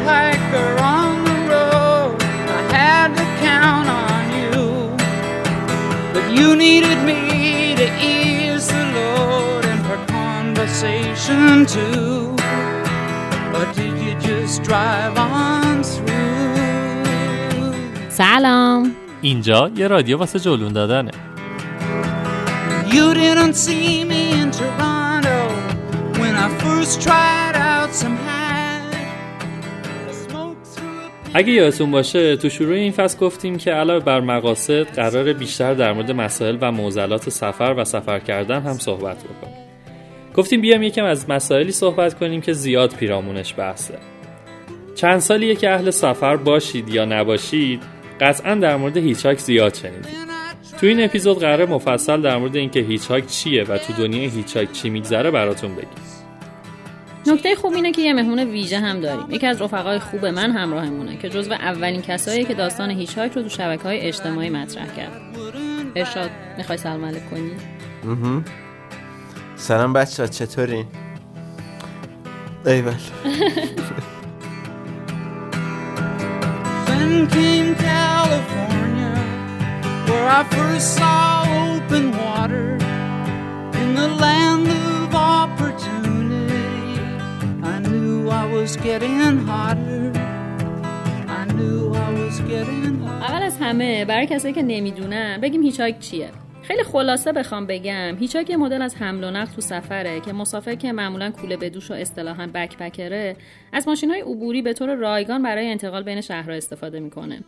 hitchhiker on the road, I had to count on you. But you needed me to ease the load and for conversation too. Or did you just drive on through? سلام اینجا یه رادیو واسه جلون دادنه You didn't see me in Toronto when I first tried اگه یادتون باشه تو شروع این فصل گفتیم که علاوه بر مقاصد قرار بیشتر در مورد مسائل و معضلات سفر و سفر کردن هم صحبت بکنیم. گفتیم بیام یکم از مسائلی صحبت کنیم که زیاد پیرامونش بحثه. چند سالیه که اهل سفر باشید یا نباشید قطعا در مورد هیچاک زیاد شنیدید. تو این اپیزود قرار مفصل در مورد اینکه هیچاک چیه و تو دنیای هیچاک چی میگذره براتون بگیم. نکته خوب اینه که یه مهمون ویژه هم داریم. یکی از رفقای خوب من همراهمونه که جزو اولین کسایی که داستان هیچهاک رو تو شبکه های اجتماعی مطرح کرد. ارشاد می‌خوای سلام علیک کنی؟ سلام بچه ها چطورین؟ ایول. Then came California, where I first saw open water in the land of اول از همه برای کسایی که نمی‌دونن بگیم هیچهاک چیه؟ خیلی خلاصه بخوام بگم هیچهاک یه مدل از حمل و نقل تو سفره که مسافر که معمولا کوله به دوش و اصطلاحا بکپکره از ماشین های عبوری به طور رایگان برای انتقال بین شهرها استفاده می‌کنه.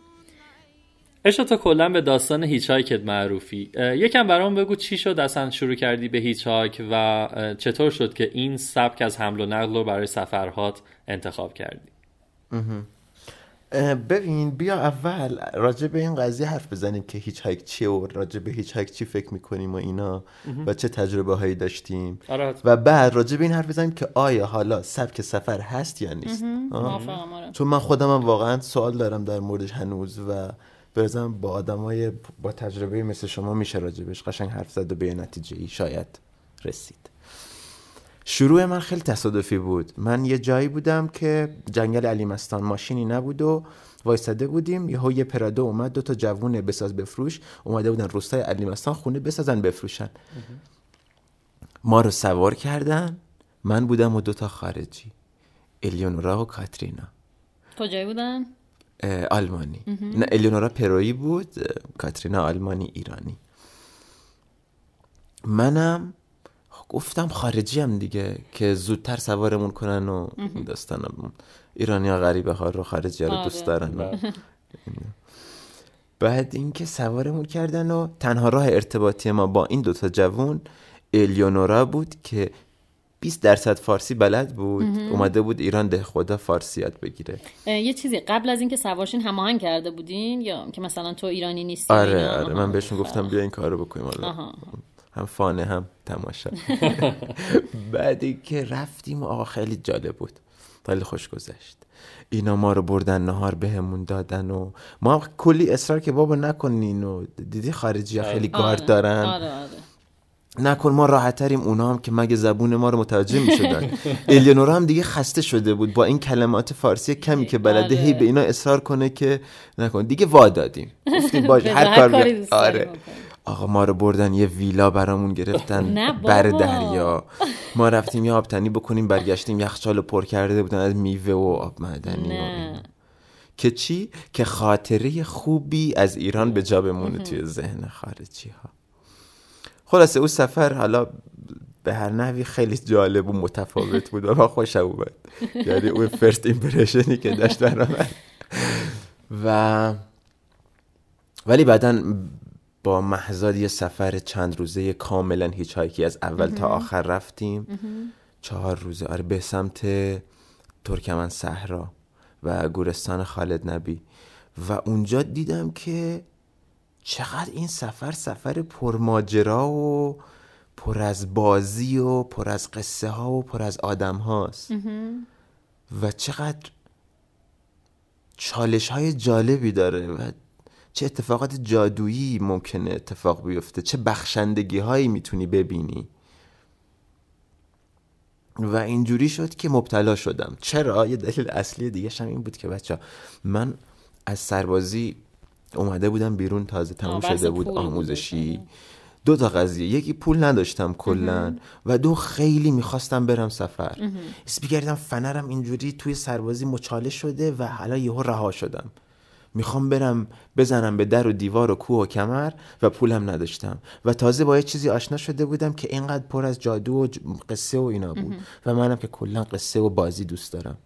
اشا تو کلا به داستان هیچهایکت معروفی. اه، یکم برام بگو چی شد اصلا شروع کردی به هیچهایک و اه، چطور شد که این سبک از حمل و نقل رو برای سفرهات انتخاب کردی؟ ببین بیا اول راجع به این قضیه حرف بزنیم که hitchhike چیه و راجع به hitchhike چی فکر می‌کنیم و اینا و چه تجربه هایی داشتیم. آره. و بعد راجع به این حرف بزنیم که آیا حالا سبک سفر هست یا نیست. آره. چون من خودم هم واقعا سوال دارم در موردش هنوز و به نظرم با آدمای با تجربه مثل شما میشه راجبش قشنگ حرف زد و به نتیجه ای شاید رسید. شروع من خیلی تصادفی بود. من یه جایی بودم که جنگل علیمستان ماشینی نبود و وایستاده بودیم. یهو یه پرادو اومد دو تا جوونه بساز بفروش اومده بودن روستای علیمستان خونه بسازن بفروشن. ما رو سوار کردن. من بودم و دو تا خارجی الیونورا و کاترینا. کجایی بودن؟ آلمانی. نه الیونورا پرویی بود کاترینا آلمانی ایرانی. منم گفتم خارجی هم دیگه که زودتر سوارمون کنن و داستانم ایرانی ها غریبه ها رو خارجی ها رو دوست آره. دارن. و بعد اینکه سوارمون کردن و تنها راه ارتباطی ما با این دوتا جوون الیونورا بود که 20 درصد فارسی بلد بود؟ اومده بود ایران ده خدا فارسی یاد بگیره. یه چیزی قبل از اینکه سوارشین هماهنگ کرده بودین یا که مثلا تو ایرانی نیستی؟ آره؟ آره. من بهشون گفتم بیا این کارو بکنیم حالا. هم فانه هم تماشا. بعدی که رفتیم آقا خیلی جالب بود. خیلی خوش گذشت. اینا ما رو بردن نهار بهمون دادن و ما کلی اصرار که بابا نکنین و دیدی خارجی خیلی گارد آره. دارن. آره آره. نکن ما راحتریم اونا هم که مگه زبون ما رو متوجه می شدن الیونورا هم دیگه خسته شده بود با این کلمات فارسی کمی که بلده. آره. هی به اینا اصرار کنه که نکن. دیگه وا دادیم. گفتیم بذار هر کار آره. آقا ما رو بردن یه ویلا برامون گرفتن. بر دریا. ما رفتیم یه آبتنی بکنیم برگشتیم یخچال پر کرده بودن از میوه و آب معدنی و. که چی؟ که خاطره خوبی از ایران به جا بمونه توی ذهن خارجی ها خلاصه اون سفر حالا به هر نحوی خیلی جالب و متفاوت بود و من خوشم اومد. یعنی اون فرست ایمپرشنی که داشت برای من و ولی بعدا با محضاد یه سفر چند روزه کاملا هیچ هایکی از اول تا آخر رفتیم. چهار روزه آره به سمت ترکمن صحرا و گورستان خالد نبی. و اونجا دیدم که چقدر این سفر سفر پرماجرا و پر از بازی و پر از قصه ها و پر از آدم هاست. و چقدر چالش های جالبی داره و چه اتفاقات جادویی ممکنه اتفاق بیفته چه بخشندگی هایی می‌تونی ببینی. و اینجوری شد که مبتلا شدم. چرا؟ یه دلیل اصلی دیگه هم این بود که بچه من از سربازی اومده بودم بیرون تازه تموم شده بود. آموزشی. دو تا قضیه یکی پول نداشتم کلا و دو خیلی می‌خواستم برم سفر. حس کردم فنرم اینجوری توی سربازی مچاله شده و حالا یهو رها شدم. می‌خوام برم بزنم به در و دیوار و کوه و کمر و پولم نداشتم. و تازه با یه چیزی آشنا شده بودم که اینقدر پر از جادو و قصه و اینا بود. و منم که کلا قصه و بازی دوست دارم.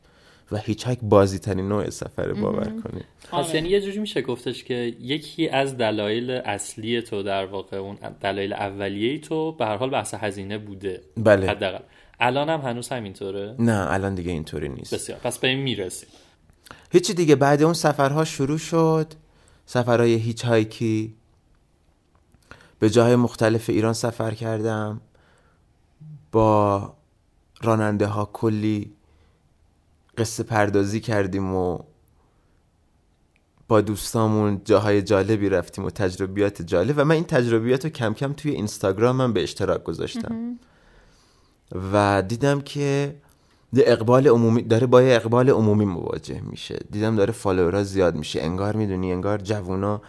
و هیچ هایک بازی ترین نوع سفر باور کنید پس یعنی یه جوری میشه گفتش که یکی از دلایل اصلی تو در واقع اون دلایل اولیه تو به هر حال بحث هزینه بوده. بله. حداقل. الان هم هنوز همینطوره؟ نه الان دیگه اینطوری نیست. بسیار. پس به این می‌رسیم. هیچی دیگه. بعد اون سفرها شروع شد. سفرهای هیچ هایکی به جاهای مختلف ایران سفر کردم. با راننده ها کلی قصه پردازی کردیم و با دوستامون جاهای جالبی رفتیم و تجربیات جالب. و من این تجربیات رو کم کم توی اینستاگرامم به اشتراک گذاشتم. و دیدم که اقبال عمومی داره با اقبال عمومی مواجه میشه. دیدم داره فالوورا زیاد میشه. انگار می‌دونی انگار جوونا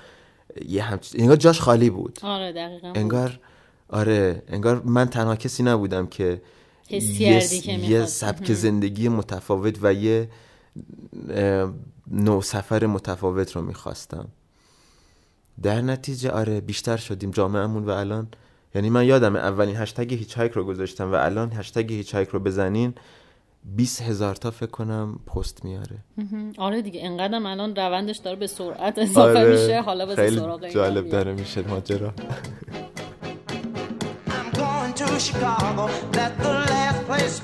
یه همچ... انگار جاش خالی بود. آره دقیقا. انگار آره انگار من تنها کسی نبودم که حس یه, کردی که یه. سبک زندگی متفاوت و یه نوع سفر متفاوت رو می‌خواستم در نتیجه آره بیشتر شدیم جامعهمون و الان یعنی من یادم اولین هشتگ hitchhike رو گذاشتم و الان هشتگ hitchhike رو بزنین 20 هزار تا فکر کنم پست میاره آره دیگه انقدرم الان روندش داره به سرعت اضافه میشه حالا بذار آره. سراغ جالب. داره میشه ماجرا Chicago. Let the last place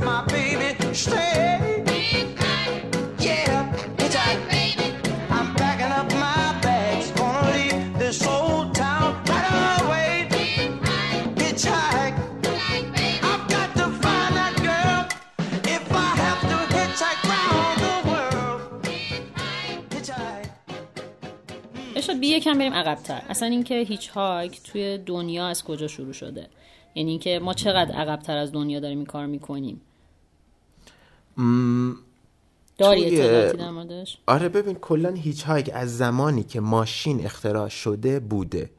بریم عقبتر. اصلا اینکه هیچ هاگ توی دنیا از کجا شروع شده؟ یعنی اینکه ما چقدر عقبتر از دنیا داریم این کار می‌کنیم. داری اطلاعاتی در موردش؟ آره ببین کلا هیچ هایک از زمانی که ماشین اختراع شده بوده.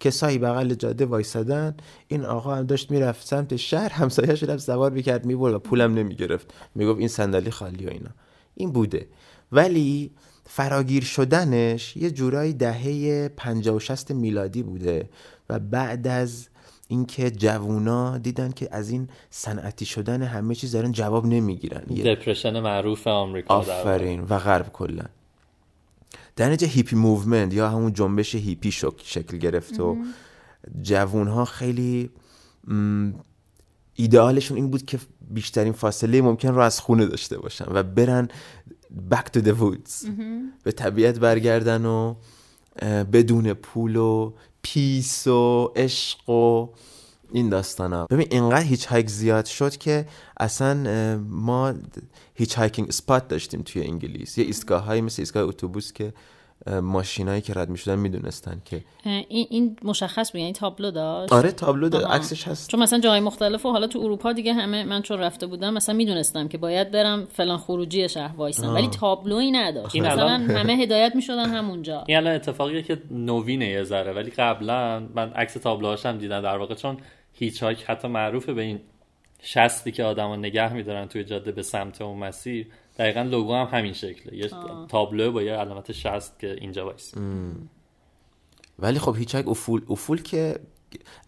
کسایی بغل جاده وایسادن این آقا هم داشت می‌رفت سمت شهر همسایه‌اش رفت سوار می‌کرد می‌برد و پولم نمی‌گرفت. می‌گفت این صندلی خالی و اینا. این بوده. ولی فراگیر شدنش یه جورایی دهه 50 و 60 میلادی بوده و بعد از اینکه جوونا دیدن که از این صنعتی شدن همه چیز دارن جواب نمی‌گیرن. depression معروف آمریکا. آفرین و غرب کلا. در نتیجه hippie movement یا همون جنبش هیپی شک- شکل گرفت و جوون ها خیلی ایدئالشون این بود که بیشترین فاصله ممکن رو از خونه داشته باشن و برن back to the woods به طبیعت برگردن و بدون پول و peace و عشق و این داستان ها ببین اینقدر hitchhike زیاد شد که اصلا ما hitchhiking spot داشتیم توی انگلیس. یه ایستگاه هایی مثل ایستگاه اتوبوس که ماشینایی که رد می‌شدن می‌دونستن که این, این مشخص بود یعنی تابلو داشت؟ آره تابلو آها. عکسش هست. چون مثلا جای مختلف و حالا تو اروپا دیگه همه من چون رفته بودم مثلا می‌دونستم که باید برم فلان خروجی شهر وایسم. ولی تابلویی نداشت. این مثلا الان- همه هدایت می‌شدن همونجا. این الان اتفاقیه که نوینه یه ذره. ولی قبلا من عکس تابلوهاش هم دیدم. در واقع چون hitchhike حتی معروفه به این شستی که آدما نگه میدارن توی جاده به سمت اون مسیر دقیقا لوگو هم همین شکله. یه تابلو با یه علامت شست که اینجا وایسی ولی خب hitchhike افول افول که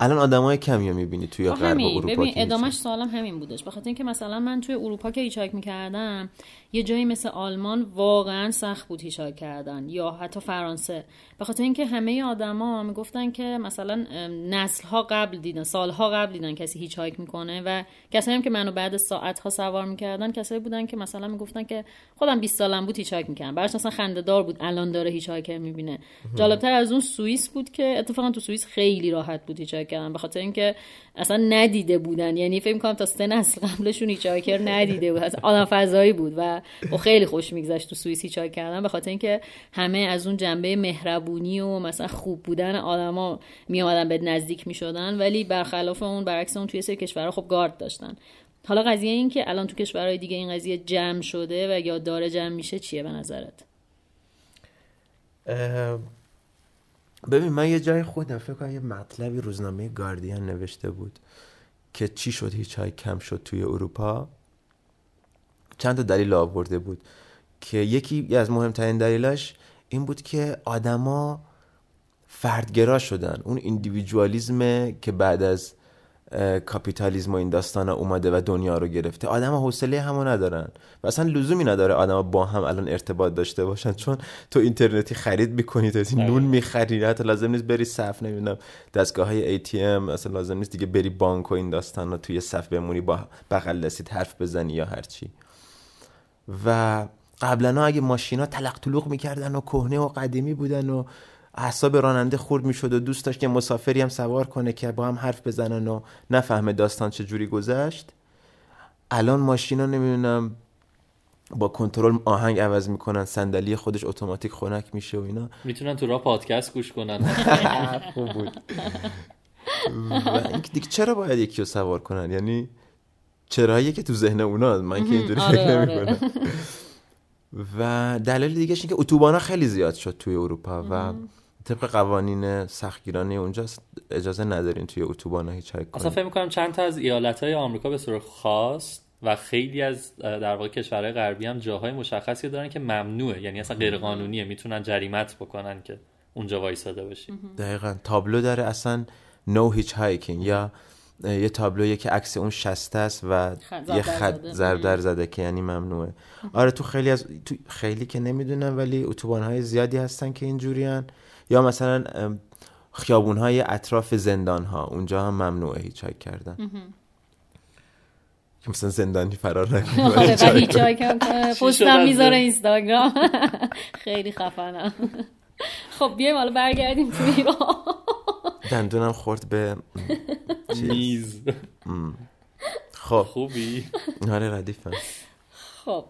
الان آدمای کمی رو می‌بینی توی غرب اروپا ببین ادامش. سوالم همین بودش. بخاطر اینکه مثلا من توی اروپا که hitchhike می‌کردم یه جایی مثل آلمان واقعا سخت بود هیچاک کردن یا حتی فرانسه. بخاطر اینکه همه آدما می‌گفتن که مثلا نسل ها قبل دیدن سالها قبل دیدن کسی هیچاک می‌کنه و کسایی هم که منو بعد ساعت ها سوار می‌کردن کسایی بودن که مثلا می‌گفتن که خودم 20 سالم بود هیچاک می‌کردم. براش مثلا خنده دار بود الان داره هیچاک می‌بینه. جالبتر از اون سوئیس بود که اتفاقا تو سوئیس خیلی راحت بود هیچاک کردن. بخاطر اینکه اصلا ندیده بودن. یعنی فکر کنم تا سه نسل قبلشون هیچاکر ندیده بود. اصلا آدم فضایی بود و و خیلی خوش میگذشت تو سوئیس هیچاک کردن به خاطر اینکه همه از اون جنبه مهربونی و مثلا خوب بودن آدما می اومدن به نزدیک می‌شدن ولی برخلاف اون برعکس اون توی سری کشورها خب گارد داشتن. حالا قضیه این که الان تو کشورهای دیگه این قضیه جمع شده و یا داره جمع میشه چیه به نظرت؟ ببین من یه جای خودم فکر کنم یه مطلبی روزنامه گاردین نوشته بود که چی شد هیچ کم شد توی اروپا؟ چند تا دلیل آورده بود که یکی از مهمترین دلیلاش این بود که آدما فردگرا شدن. اون ایندیویدوالیزم که بعد از اه، کاپیتالیسم و این داستان اومده و دنیا رو گرفته. آدم حوصله همو ندارن و اصلا لزومی نداره آدم با هم الان ارتباط داشته باشن. چون تو اینترنتی خرید می‌کنی تو نون می‌خری. حتی لازم نیست بری صف نمی‌دونم دستگاه های ATM اصلا لازم نیست دیگه بری بانک و این داستان رو توی صف بمونی با بغل دستیت حرف بزنی یا هرچی. و قبلا اگه ماشینا تلق طلوق می‌کردن و کهنه و قدیمی بودن و اعصاب راننده خورد می‌شد و دوست داشت که مسافری هم سوار کنه که با هم حرف بزنن و نفهمه داستان چه جوری گذشت. الان ماشینا نمی‌دونم با کنترل آهنگ عوض می‌کنن صندلی خودش اتوماتیک خنک میشه و اینا. می‌تونن تو راه پادکست گوش کنن. خوب بود. و دیگه چرا باید یکی رو سوار کنن؟ یعنی چراییه که تو ذهن اونا من که اینجوری آره، فکر آره. نمی‌کنم. و دلیل دیگهش اینه که اتوبانا خیلی زیاد شد توی اروپا و طبق قوانین سختگیرانه اونجا اجازه ندارین توی اتوبانا هیچ حرکت اصلا فکر می‌کنم چند تا از ایالت های آمریکا به صورت خاص و خیلی از در واقع کشورهای غربی هم جاهای مشخصی دارن که ممنوعه. یعنی اصلا غیر قانونیه می‌تونن جریمت بکنن که اونجا وایساده باشی دقیقا. تابلو داره اصلا نو هیچ هایکینگ یا یه تابلویه که عکس اون شسته است و یه زرد خط زده. زردر زده که یعنی ممنوعه. آره تو خیلی از تو خیلی که نمی‌دونم ولی اتوبان های زیادی هستن که اینجوریان یا مثلا خیابون های اطراف زندان ها اونجا هم ممنوعه هیچ کردن. که مثلا زندانی فرار نکنه هیچ پستم می‌ذاره؟ اینستاگرام. خیلی خفنم خب بیایم حالا برگردیم تو ایران. دندونم خورد به میز. خب. خوبی؟ آره ردیفم. خب.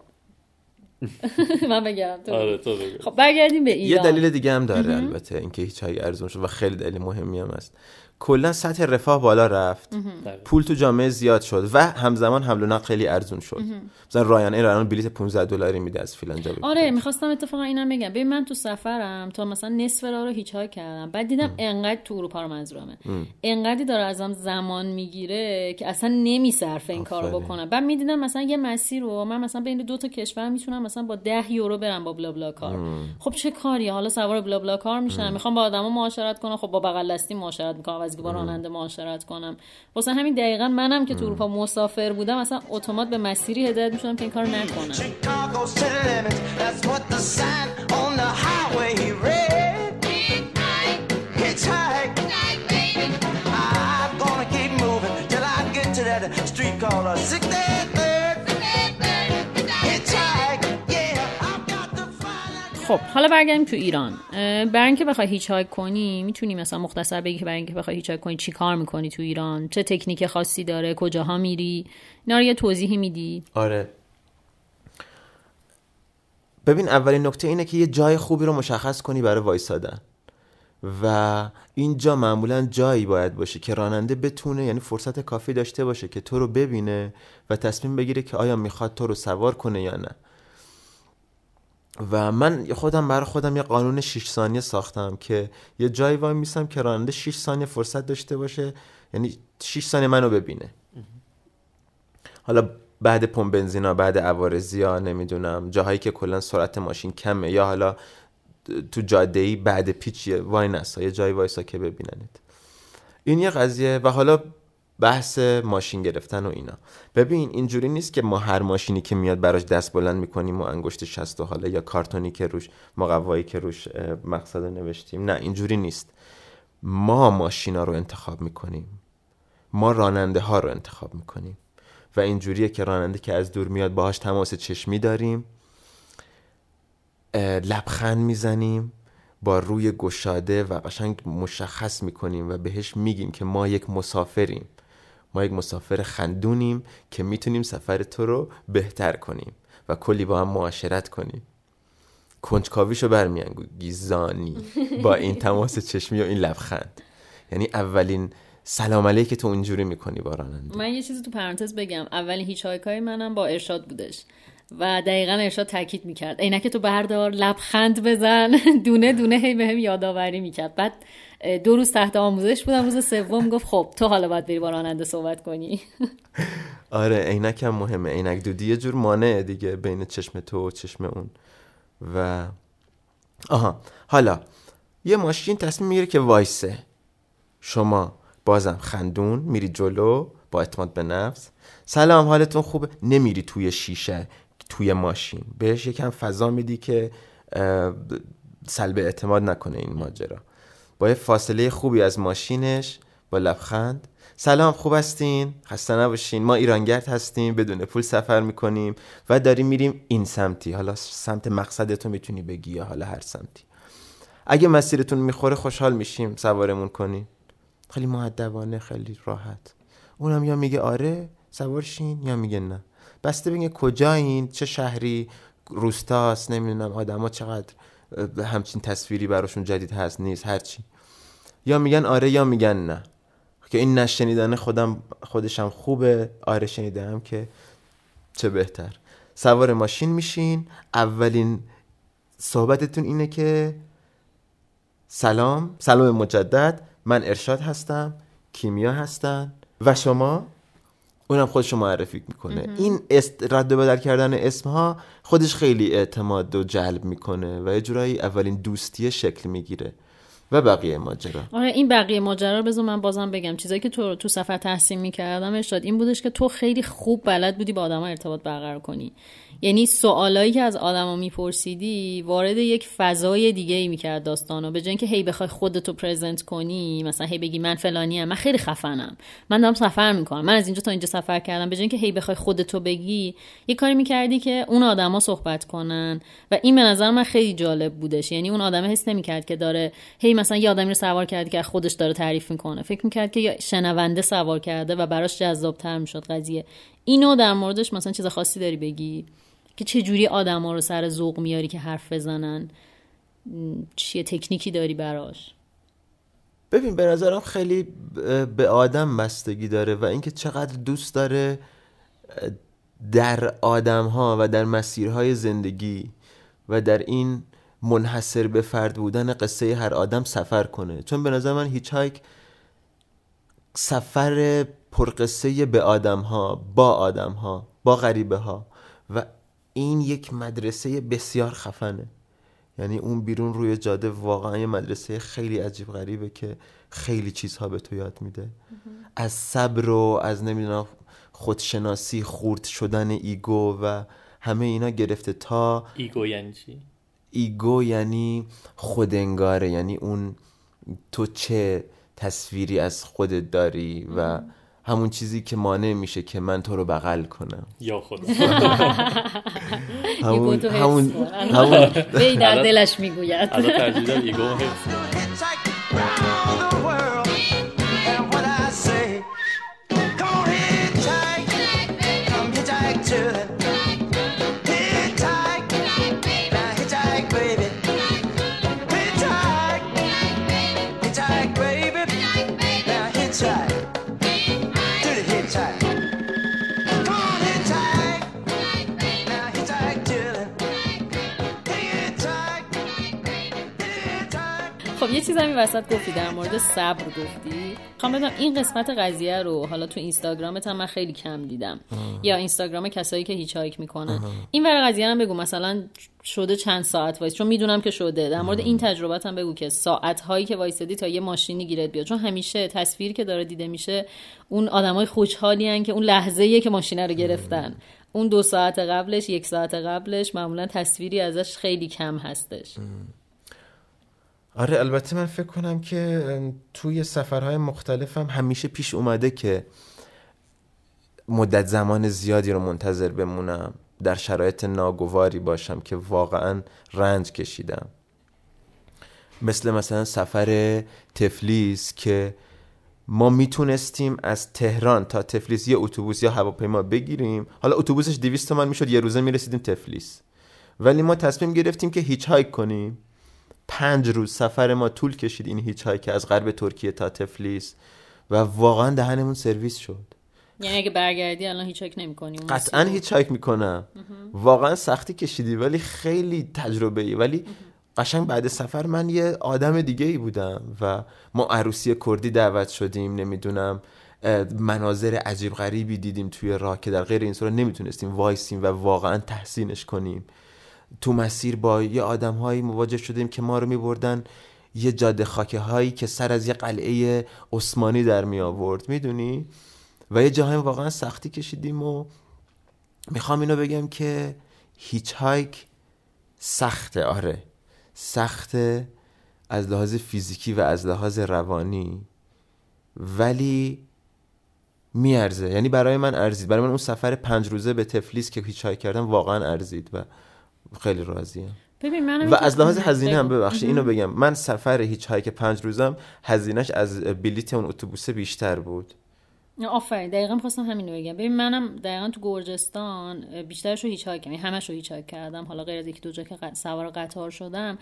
من بگم تو آره تو خب برگردیم به یه ایران دلیل دیگه هم داره البته اینکه هیچ هایی ارزون شد و خیلی دلیل مهمی هم است کلا سطح رفاه بالا رفت. پول تو جامعه زیاد شد و همزمان حمل و نقل خیلی ارزون شد. مثلا رایان ایر الان بلیت 15 دلاری میده از فلان جا آره. می‌خواستم اتفاقا اینم بگم. ببین من تو سفرم تا مثلا نصف راه رو هیچ کردم. بعد دیدم انقدر تو اروپا رو منظورمه. انقدری داره ازم زمان می‌گیره که اصلا نمیصرفه این کارو. بکنم. بعد می‌دیدم مثلا یه مسیر رو من مثلا بین دو تا کشور می‌تونم مثلا با 10 یورو برم با بلا بلا کار. خب چه کاریه؟ حالا سوار بلا بلا کار میشم. می‌خوام با آدما معاشرت کنم. خب با بغل دستی معاشرت می‌کنم. از با راننده معاشرت کنم. واسه همین دقیقا منم که تو اروپا مسافر بودم مثلا اتومات به مسیری هدایت می‌شدم که این کارو نکنم. خب حالا برگردیم تو ایران. برای اینکه بخوای hitchhike کنی می‌تونی مثلا مختصر بگی که برای اینکه بخوای hitchhike کنی چی کار می‌کنی تو ایران؟ چه تکنیک خاصی داره؟ کجاها میری؟ اینا رو یه توضیحی میدی؟ آره. ببین اولین نکته اینه که یه جای خوبی رو مشخص کنی برای وایسادن. و اینجا معمولا جایی باید باشه که راننده بتونه یعنی فرصت کافی داشته باشه که تو رو ببینه و تصمیم بگیره که آیا می‌خواد تو رو سوار کنه یا نه. و من خودم برای خودم یه قانون 6 ثانیه ساختم که یه جایی وای میسم که راننده 6 ثانیه فرصت داشته باشه یعنی 6 ثانیه منو ببینه. حالا بعد پمپ بنزینا بعد عوارضی ها نمی‌دونم جاهایی که کلا سرعت ماشین کمه یا حالا تو جاده ای بعد پیچیه وای نسا یه جایی وایسا که ببیننت. این یه قضیه و حالا بحث ماشین گرفتن و اینا. ببین اینجوری نیست که ما هر ماشینی که میاد براش دست بلند می‌کنیم و انگشت شست و حالا یا کارتونی که روش مقوایی که روش مقصد نوشتیم. نه اینجوری نیست. ما ماشینا رو انتخاب می‌کنیم. ما راننده ها رو انتخاب می‌کنیم. و اینجوریه که راننده که از دور میاد باهاش تماس چشمی داریم. لبخند می‌زنیم. با روی گشاده و قشنگ مشخص می‌کنیم و بهش میگیم که ما یک مسافریم. ما یک مسافر خندونیم که می‌تونیم سفر تو رو بهتر کنیم و کلی با هم معاشرت کنیم. کنجکاویشو برمیانگیزانی با این تماس چشمی و این لبخند. یعنی اولین سلام علیک تو اونجوری می‌کنی با راننده. من یه چیزی تو پرانتز بگم. اولین هیچ های منم با ارشاد بودش. و دقیقا ارشاد تاکید می‌کرد. عینک تو بردار لبخند بزن. دونه دونه هی بهم یادآوری می‌کرد. بعد دو روز تحت آموزش بودم. روز سوم گفت خب تو حالا باید بری با راننده صحبت کنی. آره عینک هم مهمه. عینک دودی یه جور مانعه دیگه بین چشم تو و چشم اون. و آها حالا یه ماشین تصمیم می‌گیره که وایسه. شما بازم خندون میری جلو با اعتماد به نفس. سلام حالتون خوبه؟ نمیری توی شیشه. توی ماشین. بهش یکم فضا میدی که سلب اعتماد نکنه این ماجرا. با یه فاصله خوبی از ماشینش با لبخند. سلام خوب هستین؟ خسته نباشین. ما ایرانگرد هستیم بدون پول سفر می‌کنیم و داریم میریم این سمتی. حالا سمت مقصدتو می‌تونی بگی حالا هر سمتی. اگه مسیرتون می‌خوره خوشحال میشیم. سوارمون کنین. خیلی معدبانه خیلی راحت. اونم یا میگه آره سوارشین یا میگه نه. بسته بگه کجایین چه شهری روستاست نمی‌دونم آدما چقدر همچین تصویری براشون جدید هست نیست هرچی یا میگن آره یا میگن نه. که این نشنیدن خودم خودشم خوبه. آره شنیدم که چه بهتر. سوار ماشین میشین. اولین صحبتتون اینه که سلام سلام مجدد. من ارشاد هستم کیمیا هستن. و شما؟ اونم خودشو معرفی می‌کنه. این است رد و بدل کردن اسمها خودش خیلی اعتماد و جلب می‌کنه و یه جورایی اولین دوستی شکل می‌گیره. و بقیه ماجرا. آره این بقیه ماجرا رو بذار من بازم بگم. چیزایی که تو تو سفر تحسین می‌کردم ارشاد این بودش که تو خیلی خوب بلد بودی با آدما ارتباط برقرار کنی. یعنی سوالایی که از آدما میپرسیدی وارد یک فضای دیگه ای می‌کرد داستانو. به جای اینکه هی بخوای خودتو پرزنت کنی مثلا هی بگی من فلانی ام من خیلی خفنم. من دارم سفر می‌کنم. من از اینجا تا اینجا سفر کردم. به جای اینکه هی بخوای خودتو بگی یه کاری می‌کردی که اون آدما صحبت کنن. و این به نظر من خیلی جالب بودش. یعنی اون آدمه حس نمی‌کرد که داره هی مثلا یه آدمی رو سوار کرده که خودش داره تعریف می‌کنه. فکر می‌کرد که شنونده سوار کرده و براش جذابتر می‌شد قضیه. اینو در موردش مثلا چیز خاصی داری بگی؟ که چه جوری آدما رو سر ذوق میاری که حرف بزنن؟ چیه تکنیکی داری براش؟ ببین به نظرم خیلی به آدم بستگی داره و اینکه چقدر دوست داره در آدم ها و در مسیرهای زندگی و در این منحصر به فرد بودن قصه هر آدم سفر کنه. چون به نظر من هیچ هایک سفر پرقصه به آدم ها با آدم ها با غریبه ها و این یک مدرسه بسیار خفنه. یعنی اون بیرون روی جاده واقعا یه مدرسه خیلی عجیب غریبه که خیلی چیزها به تو یاد میده. از صبر و از نمی‌دونم خودشناسی خورد شدن ego و همه اینا گرفته تا ego یعنی چی؟ ego یعنی خودنگاره یعنی اون تو چه تصویری از خودت داری و همون چیزی که مانع میشه که من تو رو بغل کنم. یا خود همون همون. همون در دلش می‌گوید. الان ترجیح ego حفظ چیز همین وسط گفتی در مورد صبر گفتی. خوام بدم این قسمت قضیه رو حالا تو اینستاگرامت هم من خیلی کم دیدم. یا اینستاگرام کسایی که hitchhike می‌کنن این ور قضیه هم بگو مثلا شده چند ساعت وایس. چون می‌دونم که شده. در مورد این تجربت هم بگو که ساعت هایی که وایسادی تا یه ماشینی گیرت بیاد. چون همیشه تصویر که داره دیده میشه اون آدمای خوشحالی که اون لحظه که ماشینه رو گرفتن. اون دو ساعت قبلش یک ساعت قبلش معمولا تصویری ازش خیلی کم هستش. آره البته من فکر کنم که توی سفرهای مختلفم همیشه پیش اومده که مدت زمان زیادی رو منتظر بمونم در شرایط ناگواری باشم که واقعا رنج کشیدم. مثل مثلا سفر تفلیس که ما می‌تونستیم از تهران تا تفلیس یه اتوبوس یا هواپیما بگیریم. حالا اتوبوسش 200 تومن می‌شد یه روزه می‌رسیدیم تفلیس. ولی ما تصمیم گرفتیم که hitchhike کنیم. پنج روز سفر ما طول کشید این hitchhike از غرب ترکیه تا تفلیس و واقعا دهنمون سرویس شد. یعنی اگه برگردی الان hitch نمی نمی‌کنی. قطعا hitchhike می‌کنم. واقعا سختی کشیدی ولی خیلی تجربه ای ولی قشنگ بعد سفر من یه آدم دیگه ای بودم و ما عروسی کردی دعوت شدیم نمی‌دونم مناظر عجیب غریبی دیدیم توی راه که در غیر این صورت نمی‌تونستیم وایسیم و واقعا تحسینش کنیم. تو مسیر با یه آدم هایی مواجه شدیم که ما رو میبردن یه جاده خاکه هایی که سر از یه قلعه عثمانی در می آورد می‌دونی؟ و یه جاهای واقعا سختی کشیدیم و می‌خوام اینو بگم که هیچ هایک سخته آره. سخته از لحاظ فیزیکی و از لحاظ روانی ولی میارزه. یعنی برای من ارزید. برای من اون سفر پنج روزه به تفلیس که هیچ کردم واقعا ارزید و خیلی راضیم. و از لحاظ هزینه هم ببخشید اینو بگم. من سفر hitchhike پنج روزم هزینهش از بلیت اون اتوبوس بیشتر بود. آفرین. دقیقا خواستم همینو بگم. ببین منم دقیقا تو گرجستان بیشترش رو hitchhike یعنی همش رو hitch کردم. حالا غیر از یکی دو جا که سوار قطار شدم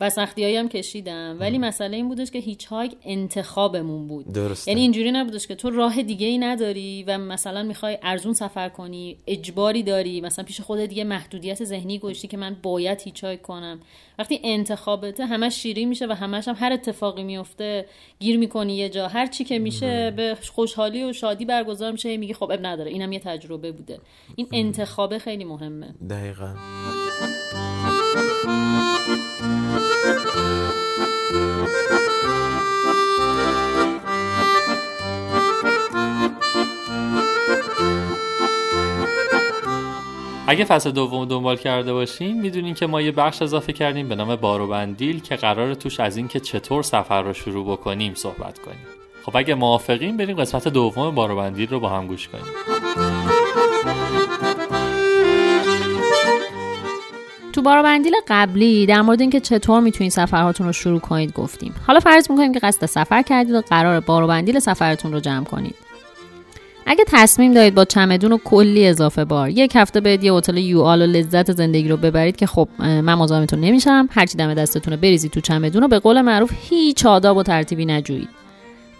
و سختی هم کشیدم. ولی مسئله این بودش که hitchhike انتخابمون بود. درسته. یعنی اینجوری نبودش که تو راه دیگه ای نداری و مثلا می‌خوای ارزون سفر کنی اجباری داری مثلا پیش خودت دیگه محدودیت ذهنی گذاشتی که من باید hitchhike کنم. وقتی انتخابته همش شیرین میشه و همش هم هر اتفاقی میفته گیر می‌کنی یه جا. هر چی که میشه به خوشحالی و شادی برگزار میشه میگی خب اب نداره. اینم یه تجربه بوده. این انتخابه خیلی مهمه. دقیقا. اگه فصل دوم دنبال کرده باشین می‌دونین که ما یه بخش اضافه کردیم به نام بارو بندیل که قرار توش از اینکه چطور سفر رو شروع بکنیم صحبت کنیم. خب اگه موافقین بریم قسمت دوم بارو بندیل رو با هم گوش کنیم. تو بندیل قبلی در مورد اینکه چطور می‌تونید سفرهاتون رو شروع کنید گفتیم. حالا فرض می‌کنیم که قصد سفر کردید و قرار بندیل سفرتون رو جمع کنید. اگه تصمیم دارید با چمدون و کلی اضافه بار یک هفته برید یه هتل یوآل و لذت زندگی رو ببرید که خب من مزاحمتون نمیشم. هرچی دم دستتون رو بریزید تو چمدون و به قول معروف هیچ آداب و ترتیبی نجویید.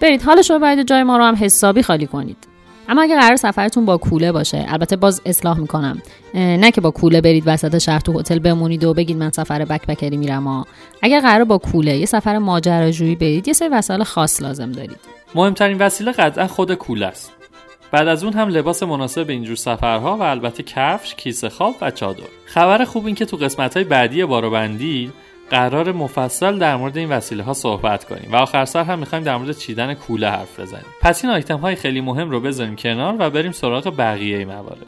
برید حالش رو باید جای ما رو هم حسابی خالی کنید. اما اگه قرار سفرتون با کوله باشه البته باز اصلاح می‌کنم. نه که با کوله برید وسط شهر تو هتل بمونید و بگید من سفر بک بکری میرم ها. اگر قرار با کوله یه سفر ماجراجویی برید یه سری وسایل خاص لازم دارید. مهمترین وسیله قطعا خود کوله است. بعد از اون هم لباس مناسب به اینجور سفرها و البته کفش، کیسه خواب و چادر. خبر خوب این که تو قسمت های بعدی باروبندی قرار مفصل در مورد این وسیله ها صحبت کنیم و آخر سر هم می‌خوایم در مورد چیدن کوله حرف بزنیم. پس این آیتم های خیلی مهم رو بذاریم کنار و بریم سراغ بقیه موارد.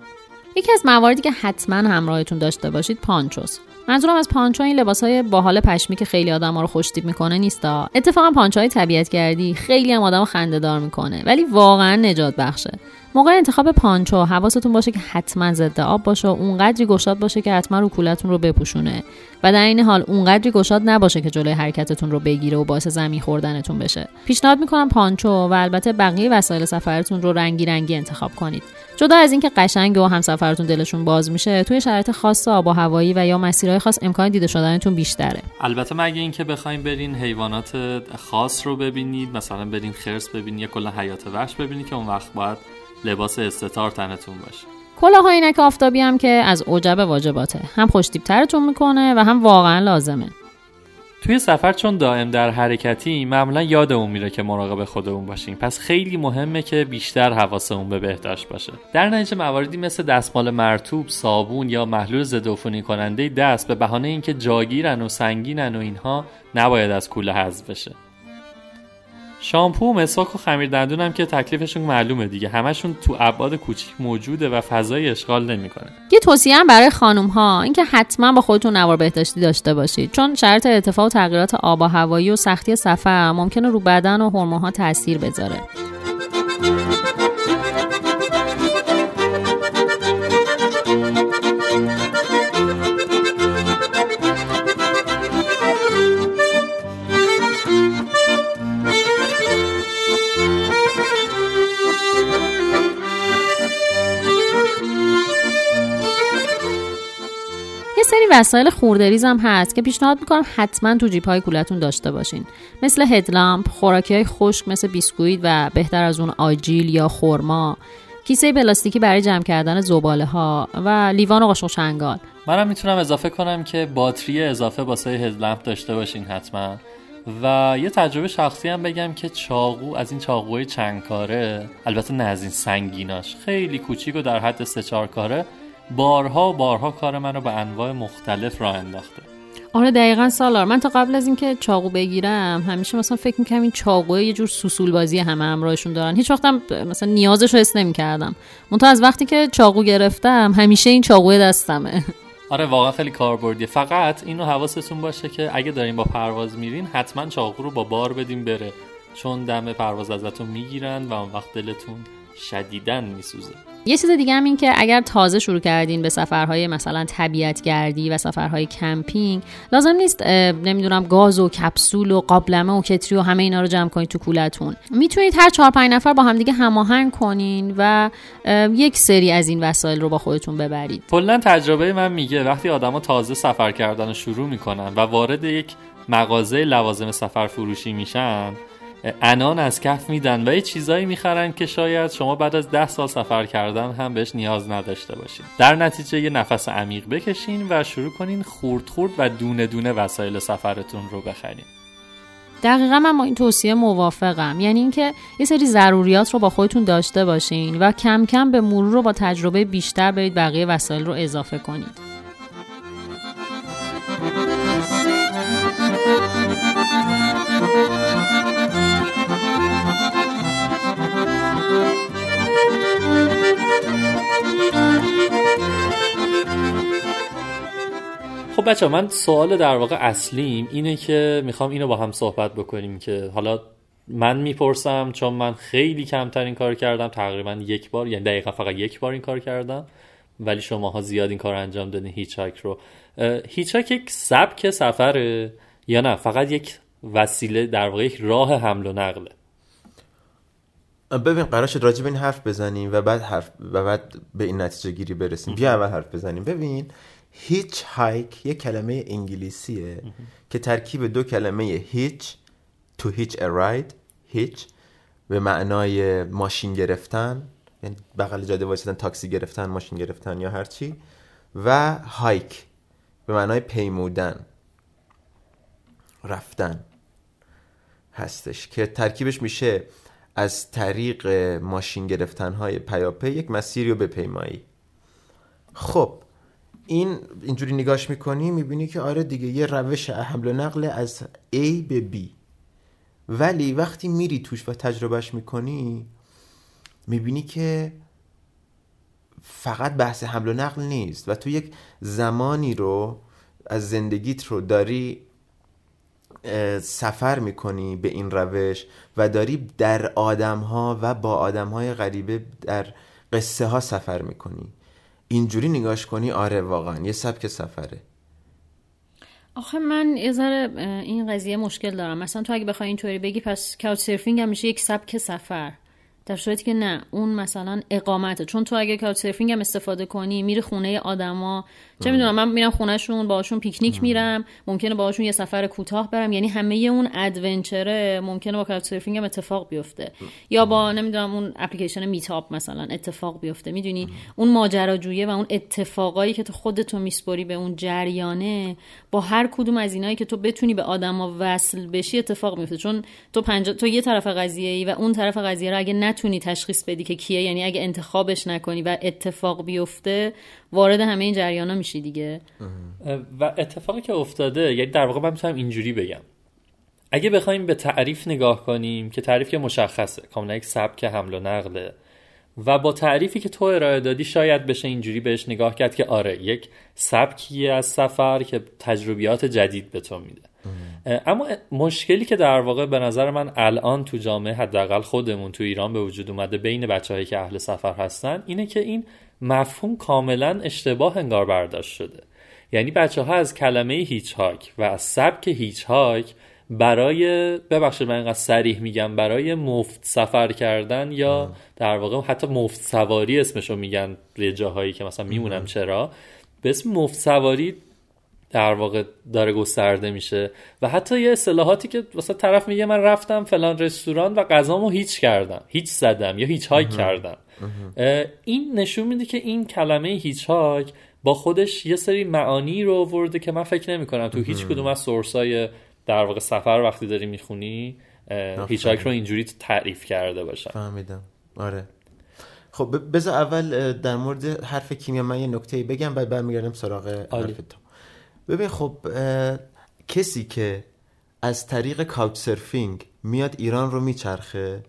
یکی از مواردی که حتما همراهتون داشته باشید پانچوس. منظورم از پانچو این لباس های باحال پشمی که خیلی آدم ها رو خوشتیب می‌کنه نیستا. اتفاقا پانچو های طبیعت گردی خیلی هم آدم خنده دار می‌کنه. ولی واقعا نجات بخشه. موقع انتخاب پانچو حواستون باشه که حتما ضد آب باشه و اونقدری گشاد باشه که حتما رو کولتون رو بپوشونه. و در این حال اونقدری گشاد نباشه که جلوی حرکتتون رو بگیره و باعث زمین خوردنتون بشه. پیشنهاد می‌کنم پانچو و البته بقیه وسایل سفرتون رو رنگی رنگی انتخاب کنید. جدا از اینکه قشنگ و همسفرتون دلشون باز میشه توی شرایط خاص آب و هوایی و یا مسیرهای خاص امکان دیده شدنتون بیشتره. البته مگه اینکه بخوایم برین حیوانات خاص رو ببینید مثلا برین خرس ببینید یا کلا حیات وحش ببینید که اون وقت باید لباس استتار تنتون باشه. کلاه عینک آفتابی هم که از اوجب واجباته. هم خوشتیب ترتون می‌کنه و هم واقعا لازمه. توی سفر چون دائم در حرکتی معمولا یادمون میره که مراقب خودمون باشیم. پس خیلی مهمه که بیشتر حواسمون به بهداشت باشه. در نتیجه مواردی مثل دستمال مرتوب صابون یا محلول ضد عفونی کننده دست به بهانه اینکه جاگیرن و سنگینن و اینها نباید از کوله حذف بشه. شامپو و مسواک و خمیر دندون هم که تکلیفشون معلومه دیگه. همشون تو ابعاد کوچیک موجوده و فضای اشغال نمی‌کنه. یه توصیه هم برای خانم ها اینکه حتما با خودتون نوار بهداشتی داشته باشید. چون شرط ارتفاع و تغییرات آب و هوایی و سختی سفر ممکنه رو بدن و هورمون ها تاثیر بذاره. وسایل خوردریز هم هست که پیشنهاد می‌کنم حتما تو جیب های کولتون داشته باشین. مثل هدلامپ خوراکی های خشک مثل بیسکویت و بهتر از اون آجیل یا خرما. کیسه پلاستیکی برای جمع کردن زباله ها و لیوان و قاشق چنگال منم می‌تونم اضافه کنم که باتری اضافه واسه هدلمپ داشته باشین حتما. و یه تجربه شخصی هم بگم که چاقو از این چاقوی چند کاره البته نه از این سنگیناش خیلی کوچیک و در حد سه چهار کاره بارها و بارها کار منو به انواع مختلف راه انداخته. آره دقیقا سالار. من تا قبل از اینکه چاقو بگیرم همیشه مثلا فکر می‌کنم این چاقوه یه جور سوسول بازی همه همراهشون دارن. هیچ وقتم مثلا نیازش رو حس نمی‌کردم. منتها از وقتی که چاقو گرفتم همیشه این چاقوی دستمه. آره واقعا خیلی کاربردیه. فقط اینو حواستون باشه که اگه دارین با پرواز میرین حتما چاقو رو با بار بدین بره. چون دم پرواز ازتون می‌گیرن و اون وقت دلتون شدیدن میسوزه. یه چیز دیگه هم این که اگر تازه شروع کردین به سفرهای مثلا طبیعت گردی و سفرهای کمپینگ لازم نیست نمی‌دونم گاز و کپسول و قابلمه و کتری و همه اینا رو جمع کنید تو کولتون. می‌تونید هر چهار پنج نفر با همدیگه هماهنگ کنین و یک سری از این وسایل رو با خودتون ببرید. کلا تجربه من میگه وقتی آدما تازه سفر کردن رو شروع می‌کنن و وارد یک مغازه لوازم سفر فروشی میشن انان از کف میدن و یه چیزایی می‌خرن که شاید شما بعد از ده سال سفر کردن هم بهش نیاز نداشته باشین. در نتیجه یه نفس عمیق بکشین و شروع کنین خورد خورد و دونه دونه وسایل سفرتون رو بخرین. دقیقا من با این توصیه موافقم. یعنی اینکه یه سری ضروریات رو با خودتون داشته باشین و کم کم به مرور رو با تجربه بیشتر برید بقیه وسایل رو اضافه کنید. خب بچه من سوال در واقع اصلیم اینه که می‌خوام اینو با هم صحبت بکنیم که حالا من می‌پرسم چون من خیلی کمتر این کار کردم تقریبا یک بار یعنی دقیقا فقط یک بار این کار کردم ولی شماها زیاد این کار انجام دادین هیچاک رو. هیچاک یک سبک سفره یا نه؟ فقط یک وسیله در واقع یک راه حمل و نقله. ببین قرار شد راجع این حرف بزنیم و بعد حرف و بعد به این نتیجه گیری برسیم. بیا اول حرف بزنیم. ببین hitchhike یه کلمه انگلیسیه که ترکیب دو کلمه hitch to hitch ride hitch به معنای ماشین گرفتن یعنی بغل جاده وایسادن تاکسی گرفتن ماشین گرفتن یا هرچی و hike به معنای پیمودن رفتن هستش که ترکیبش میشه از طریق ماشین گرفتن های پیاپی یک مسیری رو بپیمایی. خب این اینجوری نگاش می‌کنی می‌بینی که آره دیگه یه روش حمل و نقل از A به B. ولی وقتی میری توش و تجربهش می‌کنی می‌بینی که فقط بحث حمل و نقل نیست. و تو یک زمانی رو از زندگیت رو داری سفر می‌کنی به این روش و داری در آدم ها و با آدم های غریبه در قصه ها سفر می‌کنی. اینجوری نگاش کنی آره واقعا یه سبک سفره. آخه من یه ذره این قضیه مشکل دارم. مثلا تو اگه بخوای اینطوری بگی پس کاوچ سرفینگ هم میشه یک سبک سفر. در صورتی که نه اون مثلا اقامته. چون تو اگه کاوچ سرفینگ هم استفاده کنی میری خونه آدما. چه می‌دونم من میرم خونهشون باهاشون پیکنیک میرم. ممکنه باهاشون یه سفر کوتاه برم. یعنی همه اون ادونچره ممکنه با کاوچ سرفینگ هم اتفاق بیفته. یا با نمی‌دونم اون اپلیکیشن میتاپ مثلا اتفاق بیفته. می‌دونی؟ اون ماجراجویی و اون اتفاقایی که تو خودتو میسپری به اون جریانه با هر کدوم از اینایی که تو بتونی به آدما وصل بشی اتفاق میفته چون تو پنج... تو یه طرف قضیه ای و اون طرف قضیه رو اگه نتونی تشخیص بدی که کیه. یعنی اگه انتخابش نکنی و اتفاق بیفته وارد همه این جریانا میشی دیگه. و اتفاقی که افتاده یعنی در واقع من می‌تونم اینجوری بگم. اگه بخوایم به تعریف نگاه کنیم که تعریف که مشخصه کاملا یک سبک حمل و نقله و با تعریفی که تو ارائه دادی شاید بشه اینجوری بهش نگاه کرد که آره یک سبکی از سفر که تجربیات جدید به تو میده. اما مشکلی که در واقع به نظر من الان تو جامعه حداقل خودمون تو ایران به وجود اومده بین بچههایی که اهل سفر هستن اینه که این مفهوم کاملا اشتباه انگار برداشت شده. یعنی بچه ها از کلمه هیچ هاک و از سبک هیچ هاک برای ببخشید من اینقدر سریح میگم برای مفت سفر کردن یا در واقع حتی مفت سواری اسمشو میگن یه جاهایی که مثلا میمونم چرا. به اسم مفت سواری در واقع داره گسترده میشه. و حتی یه اصطلاحاتی که واسه طرف میگه من رفتم فلان رستوران و غذامو هیچ کردم هیچ زدم یا هیچ هایک کردم. این نشون میده که این کلمه hitchhike با خودش یه سری معانی رو آورده که من فکر نمی کنم تو هیچ کدوم از source های در واقع سفر وقتی داری می‌خونی hitchhike رو اینجوری تعریف کرده باشن. فهمیدم. آره. خب بذار اول در مورد حرف کیمیا من یه نکته بگم بعد برمیگردم سراغ. حرف تو. ببین خب کسی که از طریق Couchsurfing میاد ایران رو میچرخه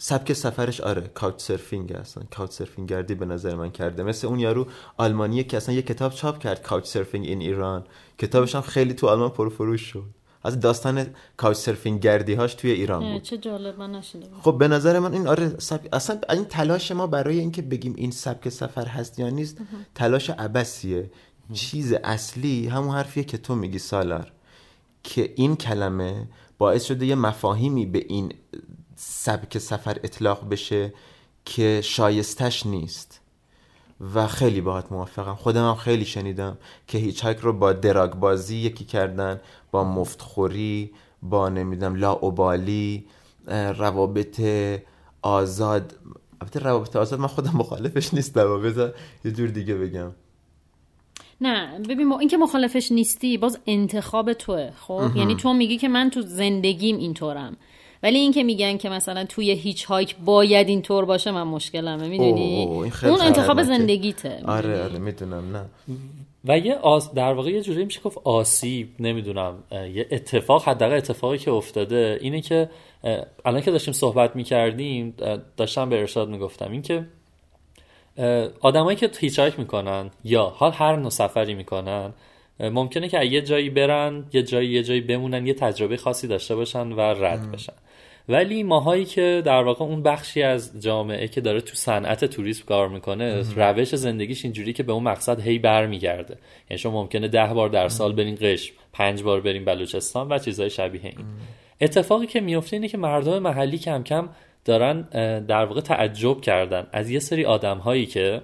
سبک سفرش آره کاوچ سرفینگ اصلا. کاوچ سرفینگ گردی به نظر من کرده. مثل اون یارو آلمانیه که اصلا یه کتاب چاپ کرد کاوچ سرفینگ این ایران کتابش هم خیلی تو آلمان پرفروش شد. از داستان کاوچ سرفینگ گردی هاش توی ایران بود. چه جالب من. خب به نظر من این آره سبک... اصلا این تلاش ما برای اینکه بگیم این سبک سفر هست یا نیست تلاش عبسیه چیز اصلی همون حرفیه که تو میگی سالار که این کلمه باعث شده یه مفاهیمی به این سبک سفر اطلاق بشه که شایستش نیست. و خیلی باهات موافقم. خودم هم خیلی شنیدم که هیچ رو با دراگ بازی یکی کردن با مفتخوری با نمی‌دونم لاوبالی اه، روابط آزاد. البته روابط آزاد من خودم مخالفش نیستم بذار یه جور دیگه بگم. نه ببین ما اینکه مخالفش نیستی باز انتخاب توه خب؟ یعنی تو میگی که من تو زندگیم اینطورم. ولی اینکه میگن که مثلا توی هیچ هایک باید اینطور باشه من مشکلمه می‌دونی؟ اون انتخاب. زندگیته آره آره می‌دونم نه. و یه آس... در واقع یه جوری میشه گفت آسیب نمی‌دونم یه اتفاق حداقل اتفاقی که افتاده اینه که الان که داشتیم صحبت می‌کردیم داشتم به ارشاد می‌گفتم این که اه، آدمایی که هیچایک می‌کنن یا حال هر نوع سفری می‌کنن ممکنه که یه جایی برن یه جایی یه جایی بمونن یه تجربه خاصی داشته باشن و رد بشن. ولی ماهایی که در واقع اون بخشی از جامعه که داره تو صنعت توریسم کار می‌کنه روش زندگیش اینجوری که به اون مقصد هی برمیگرده. یعنی شما ممکنه ده بار در سال برین قشم پنج بار برین بلوچستان و چیزهای شبیه این. اتفاقی که میفته اینه که مردم محلی کم کم دارن در واقع تعجب کردن. از یه سری آدم هایی که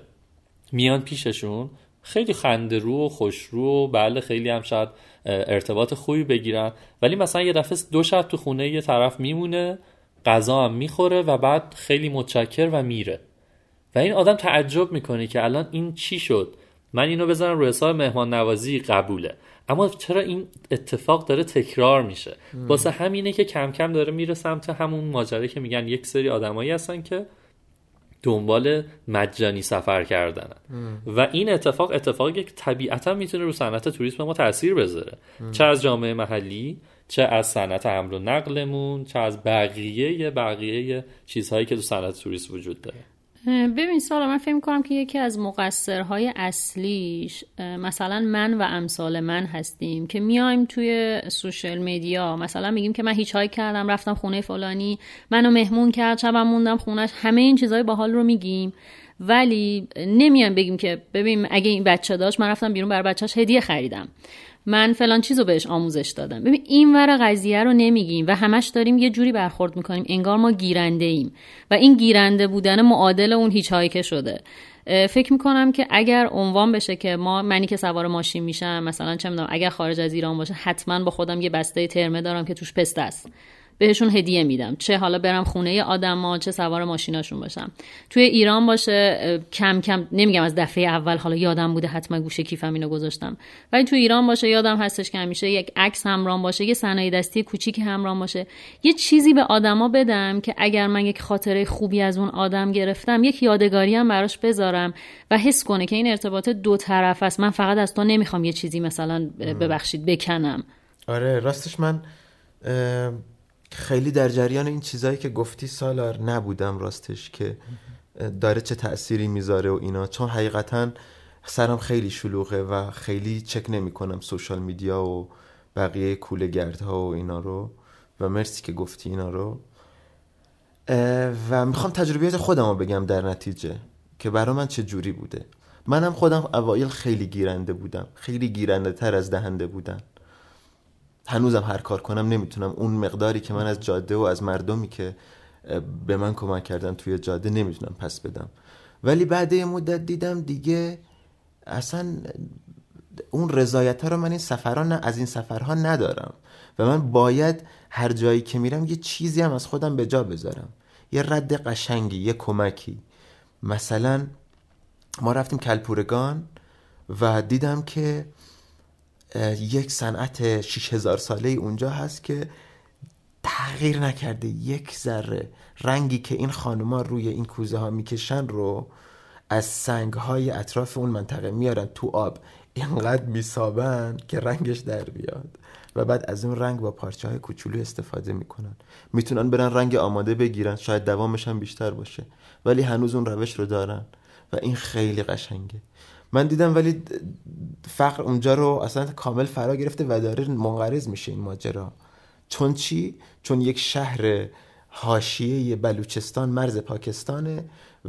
میان پیششون خیلی خنده رو و خوش رو و بله خیلی هم شاید ارتباط خوبی بگیرن. ولی مثلا یه دفعه دو شب تو خونه یه طرف میمونه غذا هم می‌خوره و بعد خیلی متشکر و میره. و این آدم تعجب می‌کنه که الان این چی شد؟ من اینو بزنم روی حساب مهمان نوازی قبوله. اما چرا این اتفاق داره تکرار میشه؟ واسه همینه که کم کم داره میره سمت همون ماجرا که میگن یک سری آدمایی هستن که دنبال مجانی سفر کردنن. و این اتفاق اتفاقی که طبیعتا می‌تونه رو صنعت توریسم ما تاثیر بذاره. چه از جامعه محلی چه از صنعت حمل و نقلمون چه از بقیه بقیه چیزهایی که تو صنعت توریسم وجود داره. ببین سالا من فکر کنم که یکی از مقصرهای اصلیش مثلا من و امثال من هستیم که میایم توی social media. مثلا میگیم که من hitchhike کردم رفتم خونه فلانی منو مهمون کرد شبم موندم خونش. همه این چیزهای باحال رو میگیم. ولی نمیایم بگیم که ببین اگه این بچه داشت من رفتم بیرون بر بچهش هدیه خریدم. من فلان چیزو بهش آموزش دادم. ببین این ور قضیه رو نمیگیم و همش داریم یه جوری برخورد می‌کنیم. انگار ما گیرنده ایم و این گیرنده بودن معادل اون هیچ هایکه شده فکر می‌کنم که اگر عنوان بشه که ما منی که سوار ماشین میشم مثلا چه می‌دونم اگر خارج از ایران باشه حتما با خودم یه بسته ترمه دارم که توش پسته است. بهشون هدیه میدم. چه حالا برم خونه آدما چه سوار ماشیناشون باشم. توی ایران باشه کم کم نمیگم از دفعه اول حالا یادم بوده حتما گوشه کیفم اینو گذاشتم. ولی توی ایران باشه یادم هستش که همیشه یک عکس همراه باشه یه صنایع دستی کوچیک همراه باشه. یه چیزی به آدما بدم که اگر من یک خاطره خوبی از اون آدم گرفتم یک یادگاری هم براش بذارم و حس کنه که این ارتباط دو طرف است. من فقط از تو نمی‌خوام یه چیزی مثلا ببخشید بکنم. آره راستش من خیلی در جریان این چیزایی که گفتی سالار نبودم راستش که داره چه تأثیری می‌ذاره و اینا. چون حقیقتا سرم خیلی شلوغه و خیلی چک نمی کنم سوشال میدیا و بقیه کوله گردها و اینا رو. و مرسی که گفتی اینا رو. و می‌خوام تجربیات خودم رو بگم در نتیجه که برای من چه جوری بوده. منم خودم اوایل خیلی گیرنده بودم. خیلی گیرنده تر از دهنده بودم. هنوزم هر کار کنم نمی‌تونم. اون مقداری که من از جاده و از مردمی که به من کمک کردن توی جاده نمی‌تونم پس بدم. ولی بعد یه مدت دیدم دیگه اصلا اون رضایت ها رو من این سفرها نه از این سفرها ندارم. و من باید هر جایی که میرم یه چیزی هم از خودم به جا بذارم. یه رد قشنگی یه کمکی. مثلا ما رفتیم کلپورگان و دیدم که یک صنعت 6000 ساله اونجا هست که تغییر نکرده. یک ذره رنگی که این خانوما روی این کوزه ها می‌کشن رو از سنگ های اطراف اون منطقه میارن تو آب. اینقدر میسابن که رنگش در بیاد و بعد از اون رنگ با پارچه های کوچولو استفاده می‌کنن. می‌تونن برن رنگ آماده بگیرن. شاید دوامش هم بیشتر باشه. ولی هنوز اون روش رو دارن و این خیلی قشنگه. من دیدم ولی فقر اونجا رو اصلا کامل فرا گرفته و داره منقرض میشه این ماجرا. چون چی؟ چون یک شهر حاشیه بلوچستان مرز پاکستانه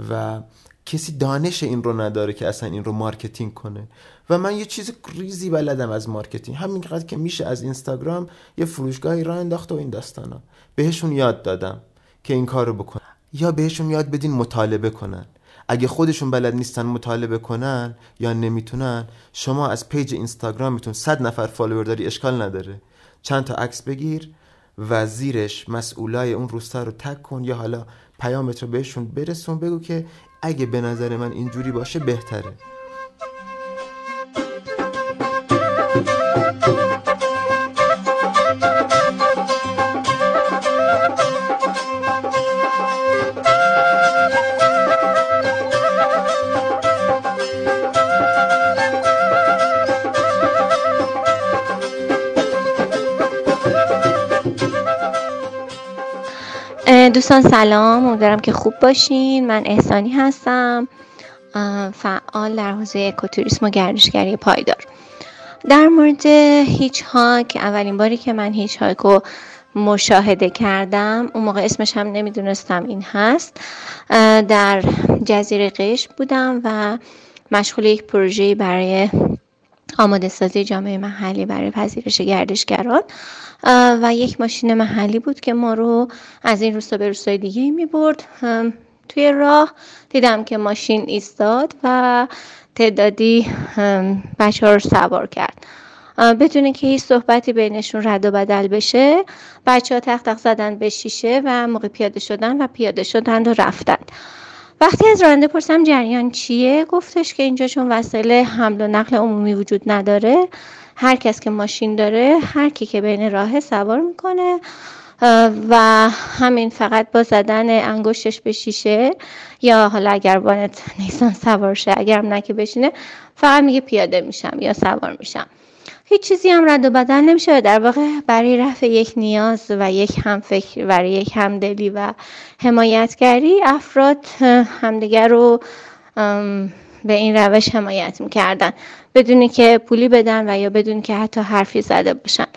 و کسی دانش این رو نداره که اصلا این رو marketing کنه. و من یه چیز ریزی بلدم از marketing. همینقدر که میشه از اینستاگرام یه فروشگاهی راه انداخت و این داستانا. بهشون یاد دادم که این کار رو بکنن یا بهشون یاد بدین مطالبه کنن. اگه خودشون بلد نیستن مطالبه کنن یا نمی‌تونن شما از page اینستاگرامتون صد نفر follower داری اشکال نداره. چند تا عکس بگیر و زیرش مسئولای اون روستا رو tag کن یا حالا پیامت رو بهشون برسون. بگو که اگه به نظر من اینجوری باشه بهتره. دوستان سلام امیدوارم که خوب باشین. من احسانی هستم فعال در حوزه اکوتوریسم و گردشگری پایدار. در مورد هیچ هاک اولین باری که من هیچ هاک رو مشاهده کردم اون موقع اسمش هم نمی‌دونستم این هست. در جزیره قشم بودم و مشغول یک پروژه برای آماده سازی جامعه محلی برای پذیرش گردشگران و یک ماشین محلی بود که ما رو از این روستا به روستای دیگه می برد توی راه دیدم که ماشین ایستاد و تعدادی بچه ها رو سوار کرد. بدون که هیچ صحبتی بینشون رد و بدل بشه بچه ها تق زدن به شیشه و موقع پیاده شدن و پیاده شدن و رفتن. وقتی از راننده پرسم جریان چیه؟ گفتش که اینجا چون وسایل حمل و نقل عمومی وجود نداره هر کس که ماشین داره هر کی که بین راه سوار می‌کنه و همین فقط با زدن انگشتش به شیشه یا حالا اگر بانت نیسان سوار شه اگر نه که بشینه فقط میگه پیاده میشم یا سوار میشم. هیچ چیزی هم رد و بدل نمیشه در واقع برای رفع یک نیاز و یک هم فکر برای یک همدلی و حمایتگری افراد همدیگر رو به این روش حمایت می‌کردن. بدونی که پولی بدن و یا بدون که حتی حرفی زده باشن.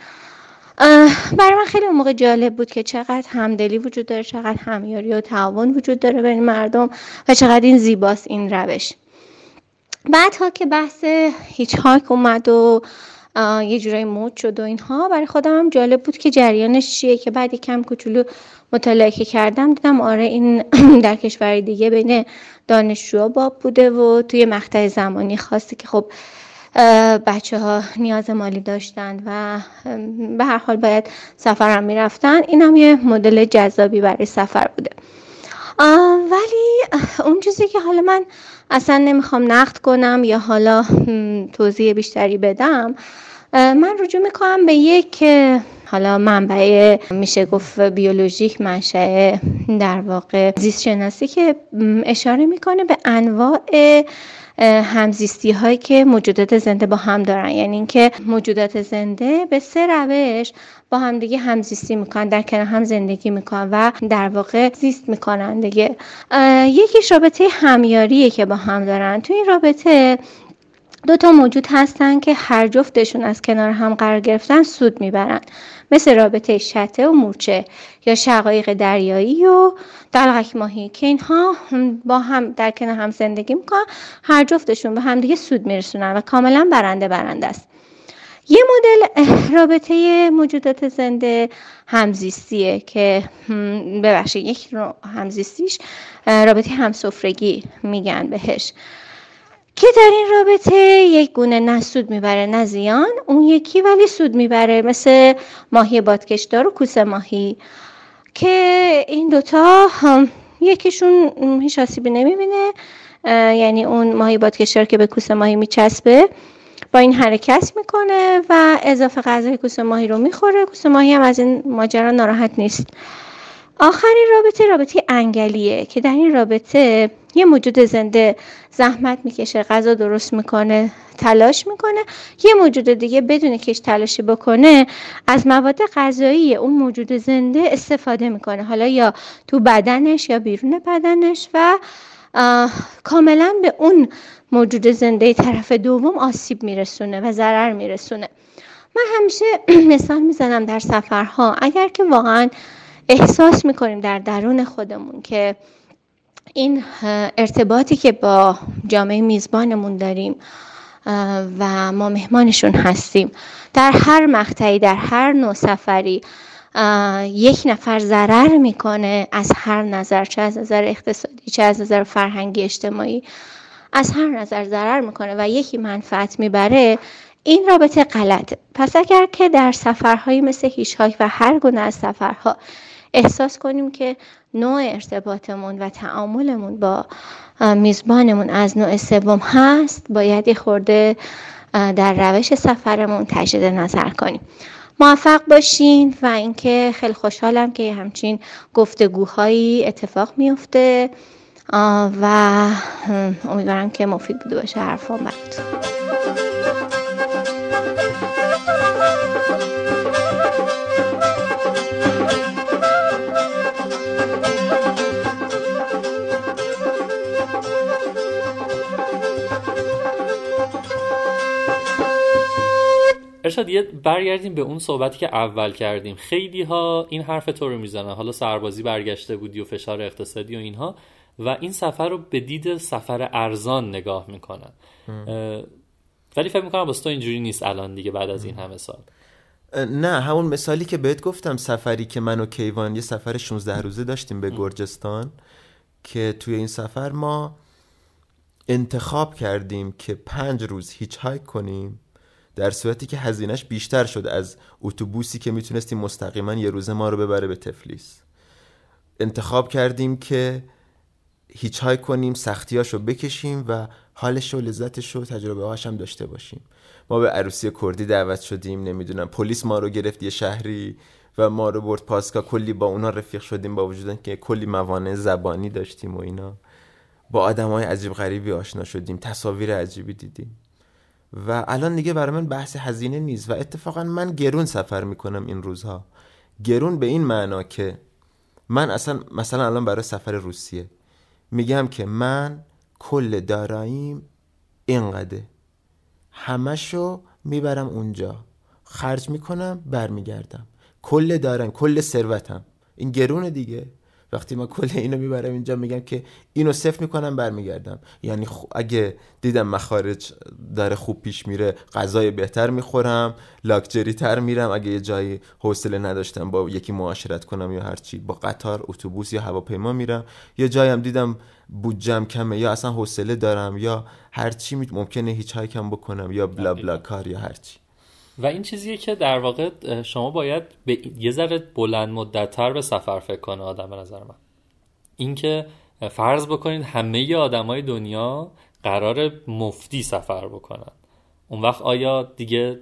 برای من خیلی موقع جالب بود که چقدر همدلی وجود داره چقدر همیاری و تعاون وجود داره بین مردم و چقدر این زیباست این روش. بعدها که بحث هیچ هاک اومد و یه جورایی مود شد و اینها. برای خودم هم جالب بود که جریانش چیه که بعد کم کوچولو مطالعه کردم دیدم آره این در کشور دیگه بین دانشجوها باب بوده و توی مقطع زمانی خاصی که خب بچه ها نیاز مالی داشتند و به هر حال باید سفر هم می‌رفتن. این هم یه مدل جذابی برای سفر بوده. ولی اون چیزی که حالا من اصلا نمی‌خوام نقد کنم یا حالا توضیح بیشتری بدم من رجوع می‌کنم به یک حالا منبع میشه گفت بیولوژیک منشأ در واقع زیست شناسی که اشاره می‌کنه به انواع همزیستی هایی که موجودات زنده با هم دارن. یعنی اینکه موجودات زنده به سه روش با هم دیگه همزیستی می‌کنن در کنار هم زندگی می‌کنن و در واقع زیست می‌کنن دیگه. یکیش رابطه همیاریه که با هم دارن. تو این رابطه دو تا موجود هستن که هر جفتشون از کنار هم قرار گرفتن سود می‌برن. مثل رابطه شته و مورچه یا شقایق دریایی و دلغک ماهی که اینها با هم در کنار هم زندگی می‌کنن. هر جفتشون به هم دیگه سود میرسونن و کاملا برنده برنده است. یه مدل رابطه موجودات زنده همزیستیه که ببخشید یک همزیستیش رابطه همسفرگی میگن بهش. که در این رابطه یک گونه نه سود می‌بره نه زیان اون یکی ولی سود می‌بره مثل ماهی بادکشدار و کوسه ماهی. که این دوتا یکیشون هیچ آسیبی نمی‌بینه یعنی اون ماهی بادکشدار که به کوسه ماهی میچسبه با این حرکت می‌کنه و اضافه غذای کوسه ماهی رو می‌خوره. کوسه ماهی هم از این ماجرا ناراحت نیست. آخرین رابطه رابطه انگلیه که در این رابطه یه موجود زنده زحمت می‌کشه غذا درست می‌کنه تلاش می‌کنه. یه موجود دیگه بدون که تلاشی بکنه از مواد غذایی اون موجود زنده استفاده می‌کنه. حالا یا تو بدنش یا بیرون بدنش و کاملا به اون موجود زنده طرف دوم آسیب میرسونه و ضرر میرسونه. من همیشه مثال می‌زنم در سفرها. اگر که واقعا احساس می‌کنیم در درون خودمون که این ارتباطی که با جامعه میزبانمون داریم و ما مهمانشون هستیم در هر مقطعی در هر نوع سفری یک نفر ضرر می‌کنه از هر نظر چه از نظر اقتصادی چه از نظر فرهنگی اجتماعی از هر نظر ضرر می‌کنه و یکی منفعت می‌بره این رابطه غلطه. پس اگر که در سفرهایی مثل هیچهاک و هر گونه از سفرها احساس کنیم که نوع ارتباطمون و تعاملمون با میزبانمون از نوع سوم هست باید یه خورده در روش سفرمون تجدید نظر کنیم. موفق باشین و اینکه خیلی خوشحالم که همچین گفتگوهایی اتفاق میفته و امیدوارم که مفید بوده باشه حرفان براتون. ارشاد یه برگردیم به اون صحبتی که اول کردیم. خیلی ها این حرف تو رو می‌زنن. حالا سربازی برگشته بودی و فشار اقتصادی و اینها و این سفر رو به دید سفر ارزان نگاه می‌کنن. ولی فکر می‌کنم باست تو اینجوری نیست الان دیگه بعد از این همه سال. نه همون مثالی که بهت گفتم سفری که من و کیوان یه سفر 16 روزه داشتیم به گرجستان که توی این سفر ما انتخاب کردیم که پنج روز هیچ هایک کنیم. در صورتی که هزینهش بیشتر شد از اتوبوسی که می‌تونستیم مستقیما یه روزه ما رو ببره به تفلیس. انتخاب کردیم که هیچ های کنیم سختیاش رو بکشیم و حالش و لذتش رو تجربه هاش هم داشته باشیم. ما به عروسی کردی دعوت شدیم نمی‌دونم پلیس ما رو گرفت یه شهری و ما رو برد پاسکا کلی با اونا رفیق شدیم با وجود که کلی موانع زبانی داشتیم و اینا. با آدم های عجیب غریبی آشنا شدیم تصاویر عجیبی دیدیم. و الان دیگه برای من بحث هزینه نیست و اتفاقا من گرون سفر می‌کنم این روزها. گرون به این معنا که من اصلا مثلا الان برای سفر روسیه. میگم که من کل داراییم اینقدر. همشو می‌برم اونجا. خرج می‌کنم برمیگردم. کل دارم کل ثروتم. این گرونه دیگه. وقتی ما کل اینو می‌برم اینجا میگم که اینو صفر می‌کنم برمیگردم. یعنی اگه دیدم مخارج داره خوب پیش میره غذای بهتر می‌خورم لاکچری تر میرم. اگه یه جایی حوصله نداشتم با یکی معاشرت کنم یا هرچی با قطار اتوبوس یا هواپیما میرم. یه جایی هم دیدم بودجم کمه یا اصلا حوصله دارم یا هرچی ممکنه هیچ کم بکنم یا بلا بلا کار یا هرچی. و این چیزیه که در واقع شما باید به یه ذره بلند مدتتر به سفر فکر کنه آدم به نظر من. اینکه فرض بکنید همه آدمای دنیا قرار مفتی سفر بکنن. اون وقت آیا دیگه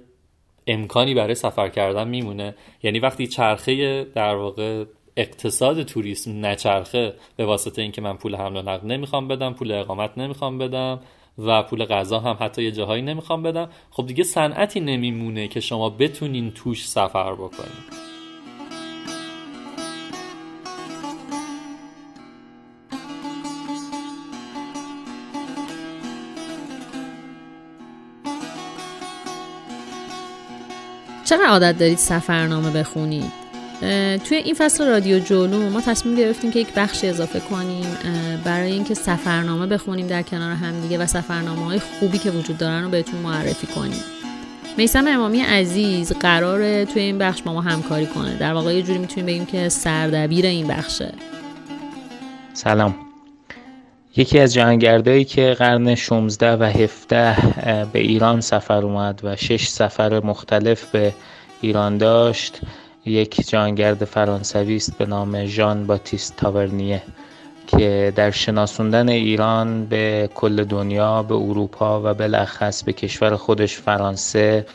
امکانی برای سفر کردن میمونه؟ یعنی وقتی چرخه در واقع اقتصاد توریسم نچرخه به واسطه اینکه من پول حمل و نقل نمی‌خوام بدم پول اقامت نمی‌خوام بدم و پول غذا هم حتی یه جاهایی نمی‌خوام بدم. خب دیگه صنعتی نمیمونه که شما بتونین توش سفر بکنید چقدر عادت دارید سفرنامه بخونید؟ توی این فصل رادیو جولو ما تصمیم گرفتیم که یک بخش اضافه کنیم برای اینکه سفرنامه بخونیم در کنار همدیگه و سفرنامه های خوبی که وجود دارن رو بهتون معرفی کنیم. میسم امامی عزیز قراره توی این بخش با ما همکاری کنه. در واقع یه جوری می‌تونیم بگیم که سردبیر این بخشه. سلام. یکی از جهانگردایی که قرن 16 و 17 به ایران سفر اومد و شش سفر مختلف به ایران داشت. یک جهانگرد فرانسوی است به نام ژان باتیست تاورنیه که در شناسوندن ایران به کل دنیا به اروپا و بالاخص به کشور خودش فرانسه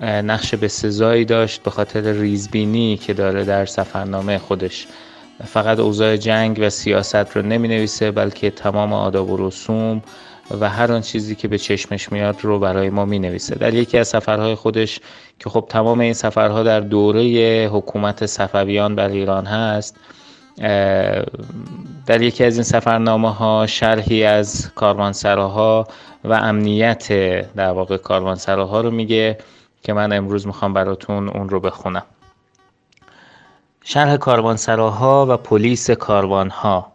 نقش به سزایی داشت به خاطر ریزبینی که داره در سفرنامه خودش. فقط اوضاع جنگ و سیاست رو نمی نویسه بلکه تمام آداب و رسوم و هر آن چیزی که به چشمش میاد رو برای ما می نویسه در یکی از سفرهای خودش که خب تمام این سفرها در دوره حکومت صفویان بر ایران هست در یکی از این سفرنامه ها شرحی از کاروانسراها و امنیت در واقع کاروانسراها رو میگه که من امروز می‌خوام براتون اون رو بخونم. شرح کاروانسراها و پلیس کاروانها.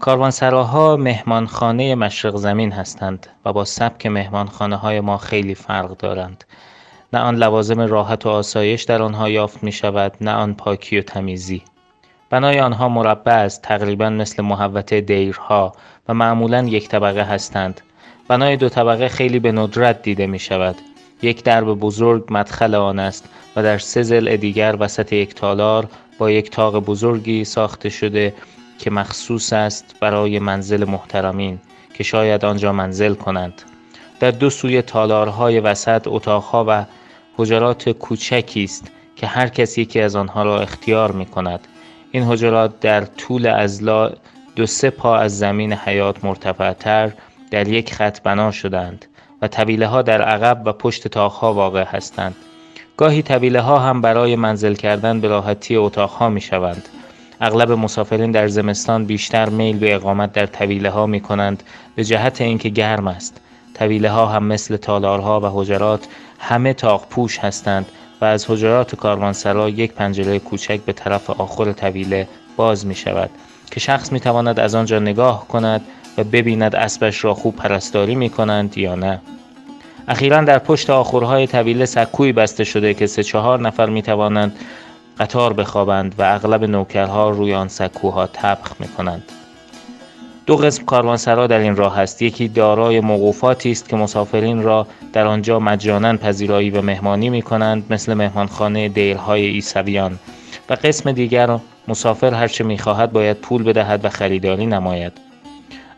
کاروانسراها مهمانخانه مشرق زمین هستند و با سبک مهمانخانه های ما خیلی فرق دارند. نه آن لوازم راحت و آسایش در آنها یافت می شود نه آن پاکی و تمیزی. بنای آنها مربع است تقریبا مثل محوطه دیرها و معمولا یک طبقه هستند. بنای دو طبقه خیلی به ندرت دیده می شود یک درب بزرگ مدخل آن است و در سه ضلع دیگر وسط یک تالار با یک تاق بزرگی ساخته شده که مخصوص است برای منزل محترمین که شاید آنجا منزل کنند. در دو سوی تالارهای وسط اتاقها و حجرات کوچکی است که هر کس یکی از آنها را اختیار می کند این حجرات در طول ازلا دو سه پا از زمین حیات مرتفعتر در یک خط بنا شدند و طویله ها در عقب و پشت تاقها واقع هستند. گاهی طویله ها هم برای منزل کردن به راحتی اتاق ها می شوند اغلب مسافرین در زمستان بیشتر میل به اقامت در طویله ها می کنند به جهت اینکه گرم است. طویله ها هم مثل تالارها و حجرات همه تاق پوش هستند و از حجرات کاروانسرا یک پنجره کوچک به طرف آخر طویله باز می شود که شخص می تواند از آنجا نگاه کند و ببیند اسبش را خوب پرستاری می کنند یا نه. اخیرا در پشت آخرهای طویله سکوی بسته شده که سه چهار نفر می توانند قطار بخوابند و اغلب نوکرها روی آن سکوها طبخ می کنند. دو قسم کاروانسرا در این راه است. یکی دارای موقوفاتی است که مسافرین را در آنجا مجانا پذیرایی و مهمانی می کنند مثل مهمانخانه دیرهای ایسویان و قسم دیگر مسافر هرچه می خواهد باید پول بدهد و خریداری نماید.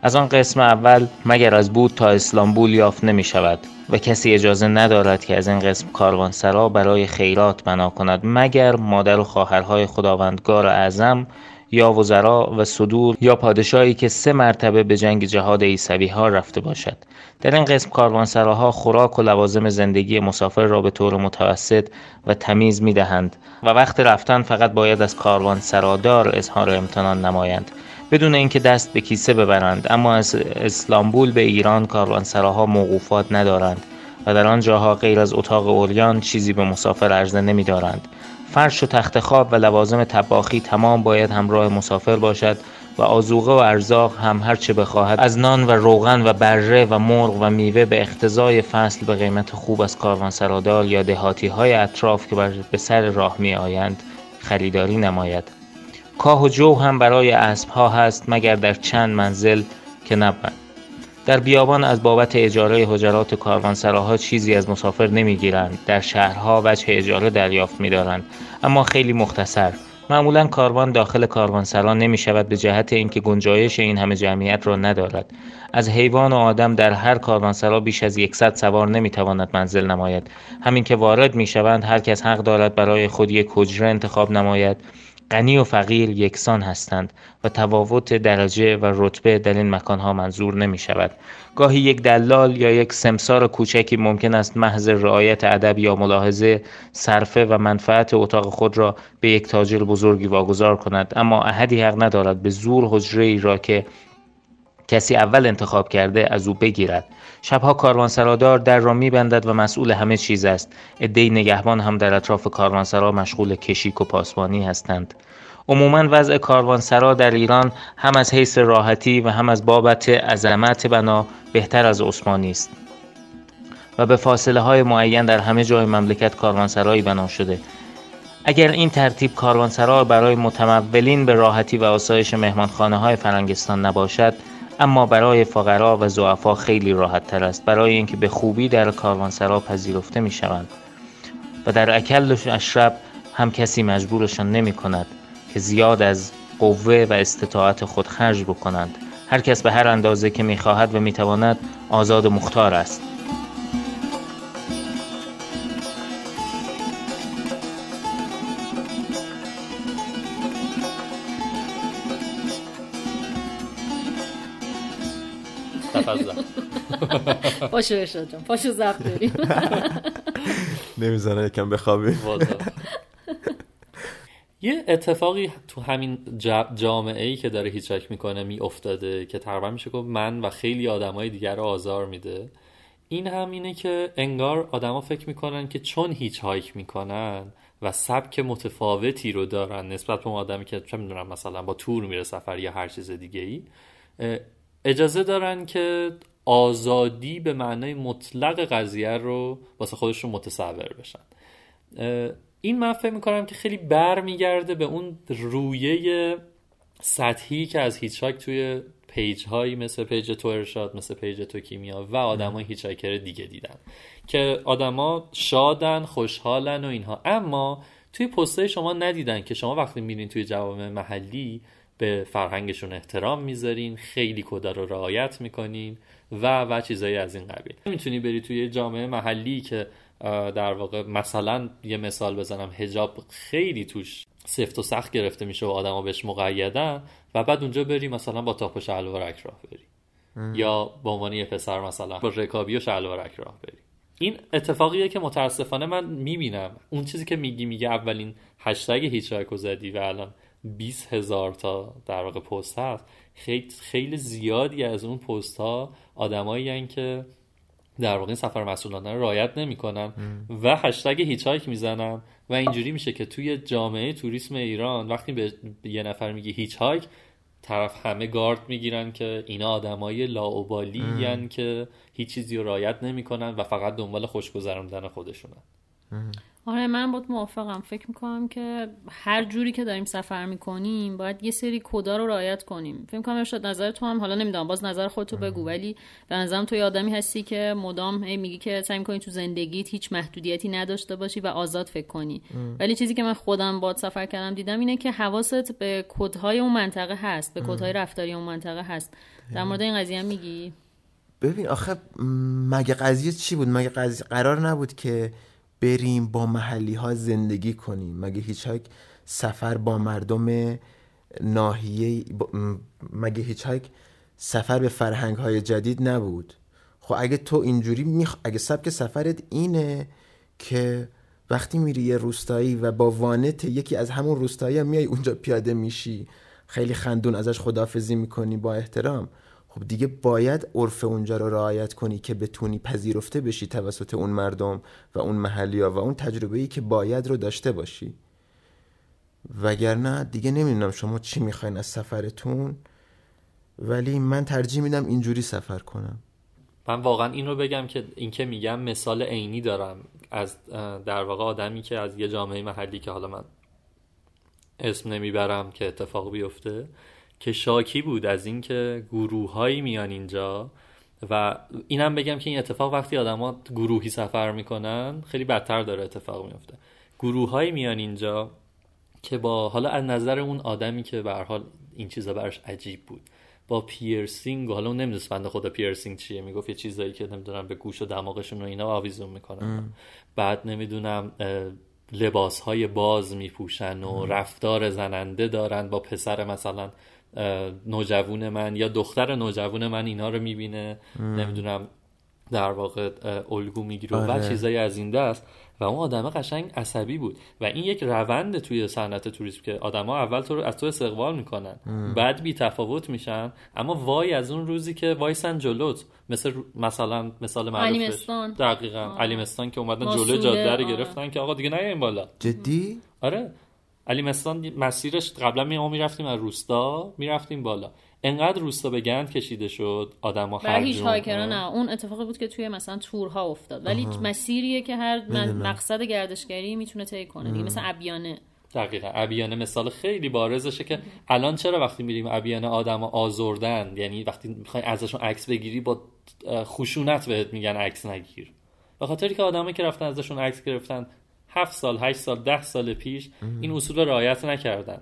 از آن قسم اول مگر از بود تا اسلامبول یافت نمی شود و کسی اجازه ندارد که از این قسم کاروانسرا برای خیرات بنا کند مگر مادر و خواهرهای خداوندگار اعظم یا وزرا و صدور یا پادشاهی که سه مرتبه به جنگ جهاد عیسوی ها رفته باشد. در این قسم کاروانسراها خوراک و لوازم زندگی مسافر را به طور متوسط و تمیز می دهند و وقت رفتن فقط باید از کاروانسرادار اظهار امتنان نمایند. بدون اینکه دست به کیسه ببرند اما از اسلامبول به ایران کاروانسراها موقوفات ندارند و در آن جاها غیر از اتاق اوریان چیزی به مسافر عرضه نمی دارند. فرش و تخت خواب و لوازم تباخی تمام باید همراه مسافر باشد و آزوقه و ارزاق هم هر چه بخواهد از نان و روغن و بره و مرغ و میوه به اقتضای فصل به قیمت خوب از کاروانسرادار یا دهاتی های اطراف که به سر راه می آیند خریداری نماید کاه و جو هم برای اسب ها هست مگر در چند منزل که نبود در بیابان از بابت اجاره حجرات کاروانسراها چیزی از مسافر نمی‌گیرند. در شهرها وجه اجاره دریافت میدارند. اما خیلی مختصر معمولا کاروان داخل کاروانسرا نمی شود به جهت اینکه گنجایش این همه جمعیت را ندارد. از حیوان و آدم در هر کاروانسرا بیش از یکصد سوار نمی تواند منزل نماید. همین که وارد می شوند هر کس حق دارد برای خود یک حجره انتخاب نماید. غنی و فقیر یکسان هستند و تفاوت درجه و رتبه در این مکانها منظور نمی شود. گاهی یک دلال یا یک سمسار کوچکی ممکن است محض رعایت ادب یا ملاحظه صرفه و منفعت اتاق خود را به یک تاجر بزرگی واگذار کند اما احدی حق ندارد به زور حجره ای را که کسی اول انتخاب کرده از او بگیرد. شبها کاروانسرادار در را میبندد و مسئول همه چیز است. عدهای نگهبان هم در اطراف کاروانسرا مشغول کشیک و پاسبانی هستند. عموما وضع کاروانسرا در ایران هم از حیث راحتی و هم از بابت عظمت بنا بهتر از عثمانی است. و به فاصله های معین در همه جای مملکت کاروانسرایی بنا شده. اگر این ترتیب کاروانسرا برای متمولین به راحتی و آسایش مهمانخانه های فرنگستان نباشد اما برای فقرا و ضعفا خیلی راحت تر است. برای اینکه به خوبی در کاروانسرا پذیرفته می شوند و در اکل و اشرب هم کسی مجبورشان نمی کند که زیاد از قوه و استطاعت خود خرج بکنند. هر کس به هر اندازه که می خواهد و می تواند آزاد و مختار است. پاشو ارشاد جان پاشو زب داریم نمی‌زنه یکم بخوابی. یه اتفاقی تو همین جا- جامعه ای که داره هیچک می‌کنه میافتاده که تقریبا میشه گفت من و خیلی آدمای دیگر رو آزار میده. این هم اینه که انگار آدما فکر می‌کنن که چون هیچ هایک می‌کنن و سبک متفاوتی رو دارن نسبت به اون آدمی که چه می‌دونم مثلا با تور میره سفر یا هر چیز دیگه ای اجازه دارن که آزادی به معنای مطلق قضیه رو واسه خودشون متصور بشن. این من فکر می‌کنم که خیلی بر میگرده به اون رویه سطحی که از hitchhike توی page هایی مثل page تو ارشاد مثل page تو کیمیا و آدمای hitchhiker دیگه دیدن که آدما شادن خوشحالن و اینها. اما توی پستای شما ندیدن که شما وقتی میرین توی جوامع محلی به فرهنگشون احترام می‌ذارین خیلی کدا رو رعایت می‌کنین. و و چیزایی از این قبیل. می‌تونی بری توی یه جامعه محلی که در واقع مثلا یه مثال بزنم هجاب خیلی توش سفت و سخت گرفته میشه و آدما بهش مقیدن و بعد اونجا بری مثلا با تاپ و شلوارک راه بری. یا به عنوان یه پسر مثلا با رکابی و شلوارک راه بری. این اتفاقیه که متاسفانه من می‌بینم. اون چیزی که میگی میگه اولین هشتگ هیچ زدی و الان 20 هزار تا در واقع پست هست. خیلی خیلی زیادی از اون پست ها آدمایی که در واقع این سفر مسئولانه رو رعایت نمی‌کنن و هشتگ هیچایک می‌زنن و اینجوری میشه که توی جامعه توریسم ایران وقتی به یه نفر میگه هیچایک طرف همه گارد می‌گیرن که اینا آدمای لاوبالی که هیچ چیزی رو رعایت نمی‌کنن و فقط دنبال خوش گذروندن خودشونن آره من بود موافقم. فکر می‌کنم که هر جوری که داریم سفر می‌کنیم باید یه سری کدا رو رعایت کنیم. فکر می‌کنم ارشاد نظر تو هم حالا نمی‌دونم باز نظر خودتو بگو ولی به نظرم تو یه آدمی هستی که مدام هی میگی که سعی می‌کنی تو زندگیت هیچ محدودیتی نداشته باشی و آزاد فکر کنی. ولی چیزی که من خودم باد سفر کردم دیدم اینه که حواست به کدهای اون منطقه هست به کدهای رفتاری اون منطقه هست. در مورد این قضیه هم میگی؟ ببین آخه مگه قضیه چی بود؟ مگه قضیه قرار نبود که بریم با محلی ها زندگی کنیم. مگه هیچ سفر با مردم ناحیه مگه هیچ سفر به فرهنگ های جدید نبود؟ خب اگه تو اینجوری میخ... اگه سبک سفرت اینه که وقتی میری یه روستایی و با وانت یکی از همون روستایی هم میای اونجا پیاده میشی خیلی خندون ازش خدافزی می‌کنی با احترام. خب دیگه باید عرف اونجا رو رعایت کنی که بتونی پذیرفته بشی توسط اون مردم و اون محلی ها و اون تجربه ای که باید رو داشته باشی. وگرنه دیگه نمی‌دونم شما چی می‌خواین از سفرتون ولی من ترجیح میدم اینجوری سفر کنم. من واقعا این رو بگم که این که میگم مثال عینی دارم از در واقع آدمی که از یه جامعه محلی که حالا من اسم نمی‌برم که اتفاق بیفته که شاکی بود از اینکه گروههایی میان اینجا و اینم بگم که این اتفاق وقتی آدما گروهی سفر می‌کنن خیلی بدتر داره اتفاق میفته گروههایی میان اینجا که با حالا از نظر اون آدمی که به حال این چیزا براش عجیب بود. با پیرسینگ و حالا اون نمی‌دونست بنده خدا پیرسینگ چیه می‌گفت یه چیزایی که نمی‌دونم به گوش و دماغشون و اینا آویزون می‌کنن. بعد نمی‌دونم لباس های باز میپوشن و رفتار زننده دارن با پسر مثلا نوجوون من یا دختر نوجوون من اینا رو می‌بینه. نمی‌دونم در واقع الگو می‌گیره. و آره. چیزایی از این دست. و اون آدمه قشنگ عصبی بود. و این یک روند توی صنعت توریسم که آدما اول تو رو از تو استقبال می‌کنن. بعد بی تفاوت میشن. اما وای از اون روزی که وایسن جلوت. مثل مثلا مثال معروفش. علیمستان. دقیقا. علیمستان که اومدن جلو جاده رو. گرفتن که آقا دیگه نیاین بالا. جدی؟ آره. علیمستان مسیرش قبلا می ما می‌رفتیم از روستا می‌رفتیم بالا. انقدر روستا به گند کشیده شد آدما برای هیچ هایکرا نه. اون اتفاقی بود که توی مثلا تورها افتاد. ولی مسیریه که هر. مقصد گردشگری می‌تونه طی کنه دیگه. مثل ابیانه. دقیقا. ابیانه مثال خیلی بارزشه که الان چرا وقتی میریم ابیانه آدم آزردن؟ یعنی وقتی می‌خوای ازشون عکس بگیری با خشونت بهت میگن عکس نگیر. به خاطری که آدمایی که رفتن ازشون عکس گرفتن هفت سال هشت سال ده سال پیش این اصول رو رعایت نکردن.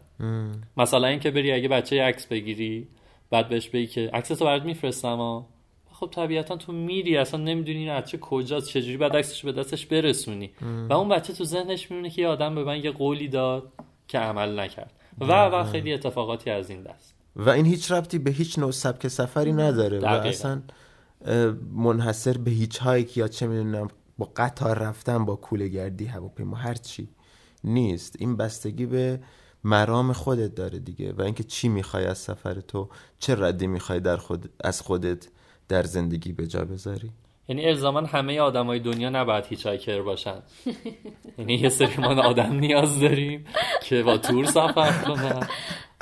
مثلا اینکه بری اگه بچه عکس بگیری بعد بهش بگی که عکس تو برات میفرستم خب طبیعتا تو میری اصلا نمی‌دونی این بچه کجاست چجوری بعد عکسش به دستش برسونی. و اون بچه تو ذهنش میمونه که یه آدم به من یه قولی داد که عمل نکرد. و و خیلی اتفاقاتی از این دست. و این هیچ ربطی به هیچ نوع سبک سفری نداره و دقیقاً. اصلا اه، منحصر به هیچ هایک یا چه می‌دونم با قطار رفتن با کوله گردی هواپیما هر چی نیست. این بستگی به مرام خودت داره دیگه. و اینکه چی می‌خوای از سفر تو چه ردی می‌خوای در خود از خودت در زندگی به جا بذاری. یعنی الزاما همه آدمای دنیا نباید هیچ هایکر باشن. یعنی یه سری ما آدم نیاز داریم که با تور سفر کنن.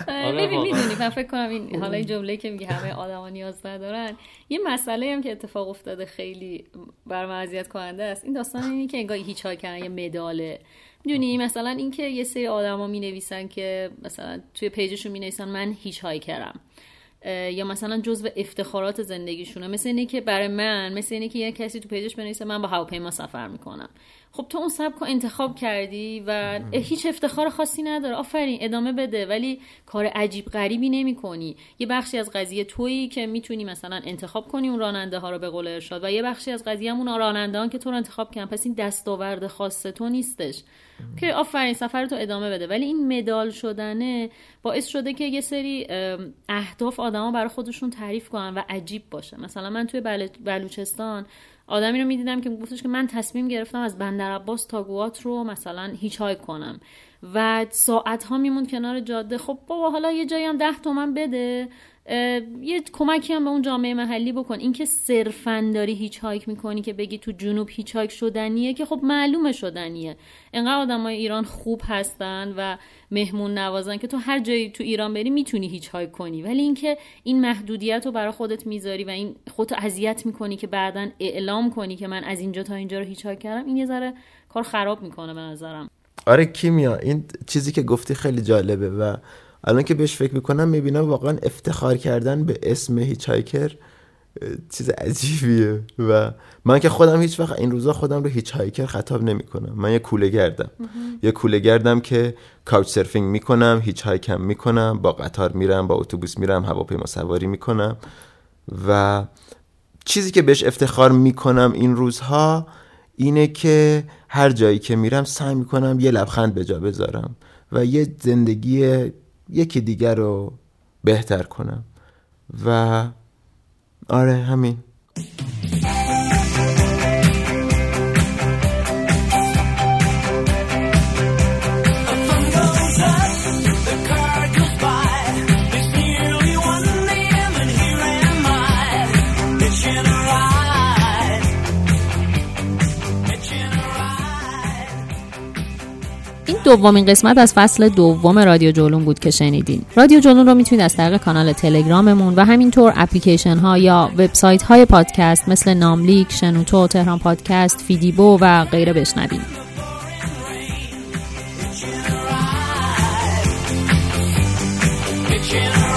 آره ببین. می‌دونی من فکر کنم این حالا این جمله که میگه همه آدما نیاز ندارن یه مسئله هم که اتفاق افتاده خیلی بر من اذیت کننده است. این داستان اینی که انگار هیچ کردن یه مداله. می‌دونی مثلا اینکه یه سری آدما می نویسن که مثلا توی page شون می نویسن من هیچ های کردم یا مثلا جزو افتخارات زندگیشونه. مثل اینه که برای من مثل اینه که یه کسی تو page ش بنویسه من با هواپیما سفر می‌کنم. خب تو اون سبک رو انتخاب کردی و هیچ افتخار خاصی نداره. آفرین ادامه بده. ولی کار عجیب غریبی نمی کنی یه بخشی از قضیه تویی که می‌تونی مثلا انتخاب کنی اون راننده ها رو به قول ارشاد و یه بخشی از قضیه همون راننده که تو رو انتخاب کردن. پس این دستاورد خاص تو نیستش. که آفرین سفر تو ادامه بده. ولی این مدال شدنه باعث شده که یه سری اهداف آدما برای خودشون تعریف کنن و عجیب باشه. مثلا من توی بل... بلوچستان آدمی رو می‌دیدم که گفتش که من تصمیم گرفتم از بندر عباس تا گواتر رو مثلا hitchhike کنم. و ساعت ها میموند کنار جاده. خب بابا حالا یه جایی هم ده تومن بده. یه کمکی هم به اون جامعه محلی بکن. اینکه صرفا داری hitchhike می‌کنی که بگی تو جنوب hitchhike شدنیه که خب معلومه شدنیه. انقدر آدمای ایران خوب هستن و مهمون نوازن که تو هر جایی تو ایران بری می‌تونی hitchhike کنی. ولی اینکه این محدودیت رو برای خودت می‌ذاری و این خودتو اذیت می‌کنی که بعدا اعلام کنی که من از اینجا تا اینجا رو hitchhike کردم این یه ذره کار خراب می‌کنه به نظرم. آره کیمیا این چیزی که گفتی خیلی جالبه و الان که بهش فکر می‌کنم می‌بینم واقعا افتخار کردن به اسم hitchhiker چیز عجیبیه. و من که خودم هیچ وقت این روزا خودم رو هیچ هایکر خطاب نمی‌کنم. من یه کوله گردم. یه کوله گردم که کاوچ سرفینگ می‌کنم هیچ هایکم می‌کنم با قطار میرم با اتوبوس میرم هواپیما سواری می‌کنم. و چیزی که بهش افتخار می‌کنم این روزها اینه که هر جایی که میرم سعی می‌کنم یه لبخند به جا بذارم و یه زندگی یکی دیگر رو بهتر کنم. و آره همین. دومین قسمت از فصل دوم رادیو جولون بود که شنیدین. رادیو جولون رو می‌تونید از طریق کانال تلگراممون و همینطور اپلیکیشن ها یا وبسایت های پادکست مثل ناملیک، شنوتو، تهران پادکست، فیدیبو و غیره بشنوید a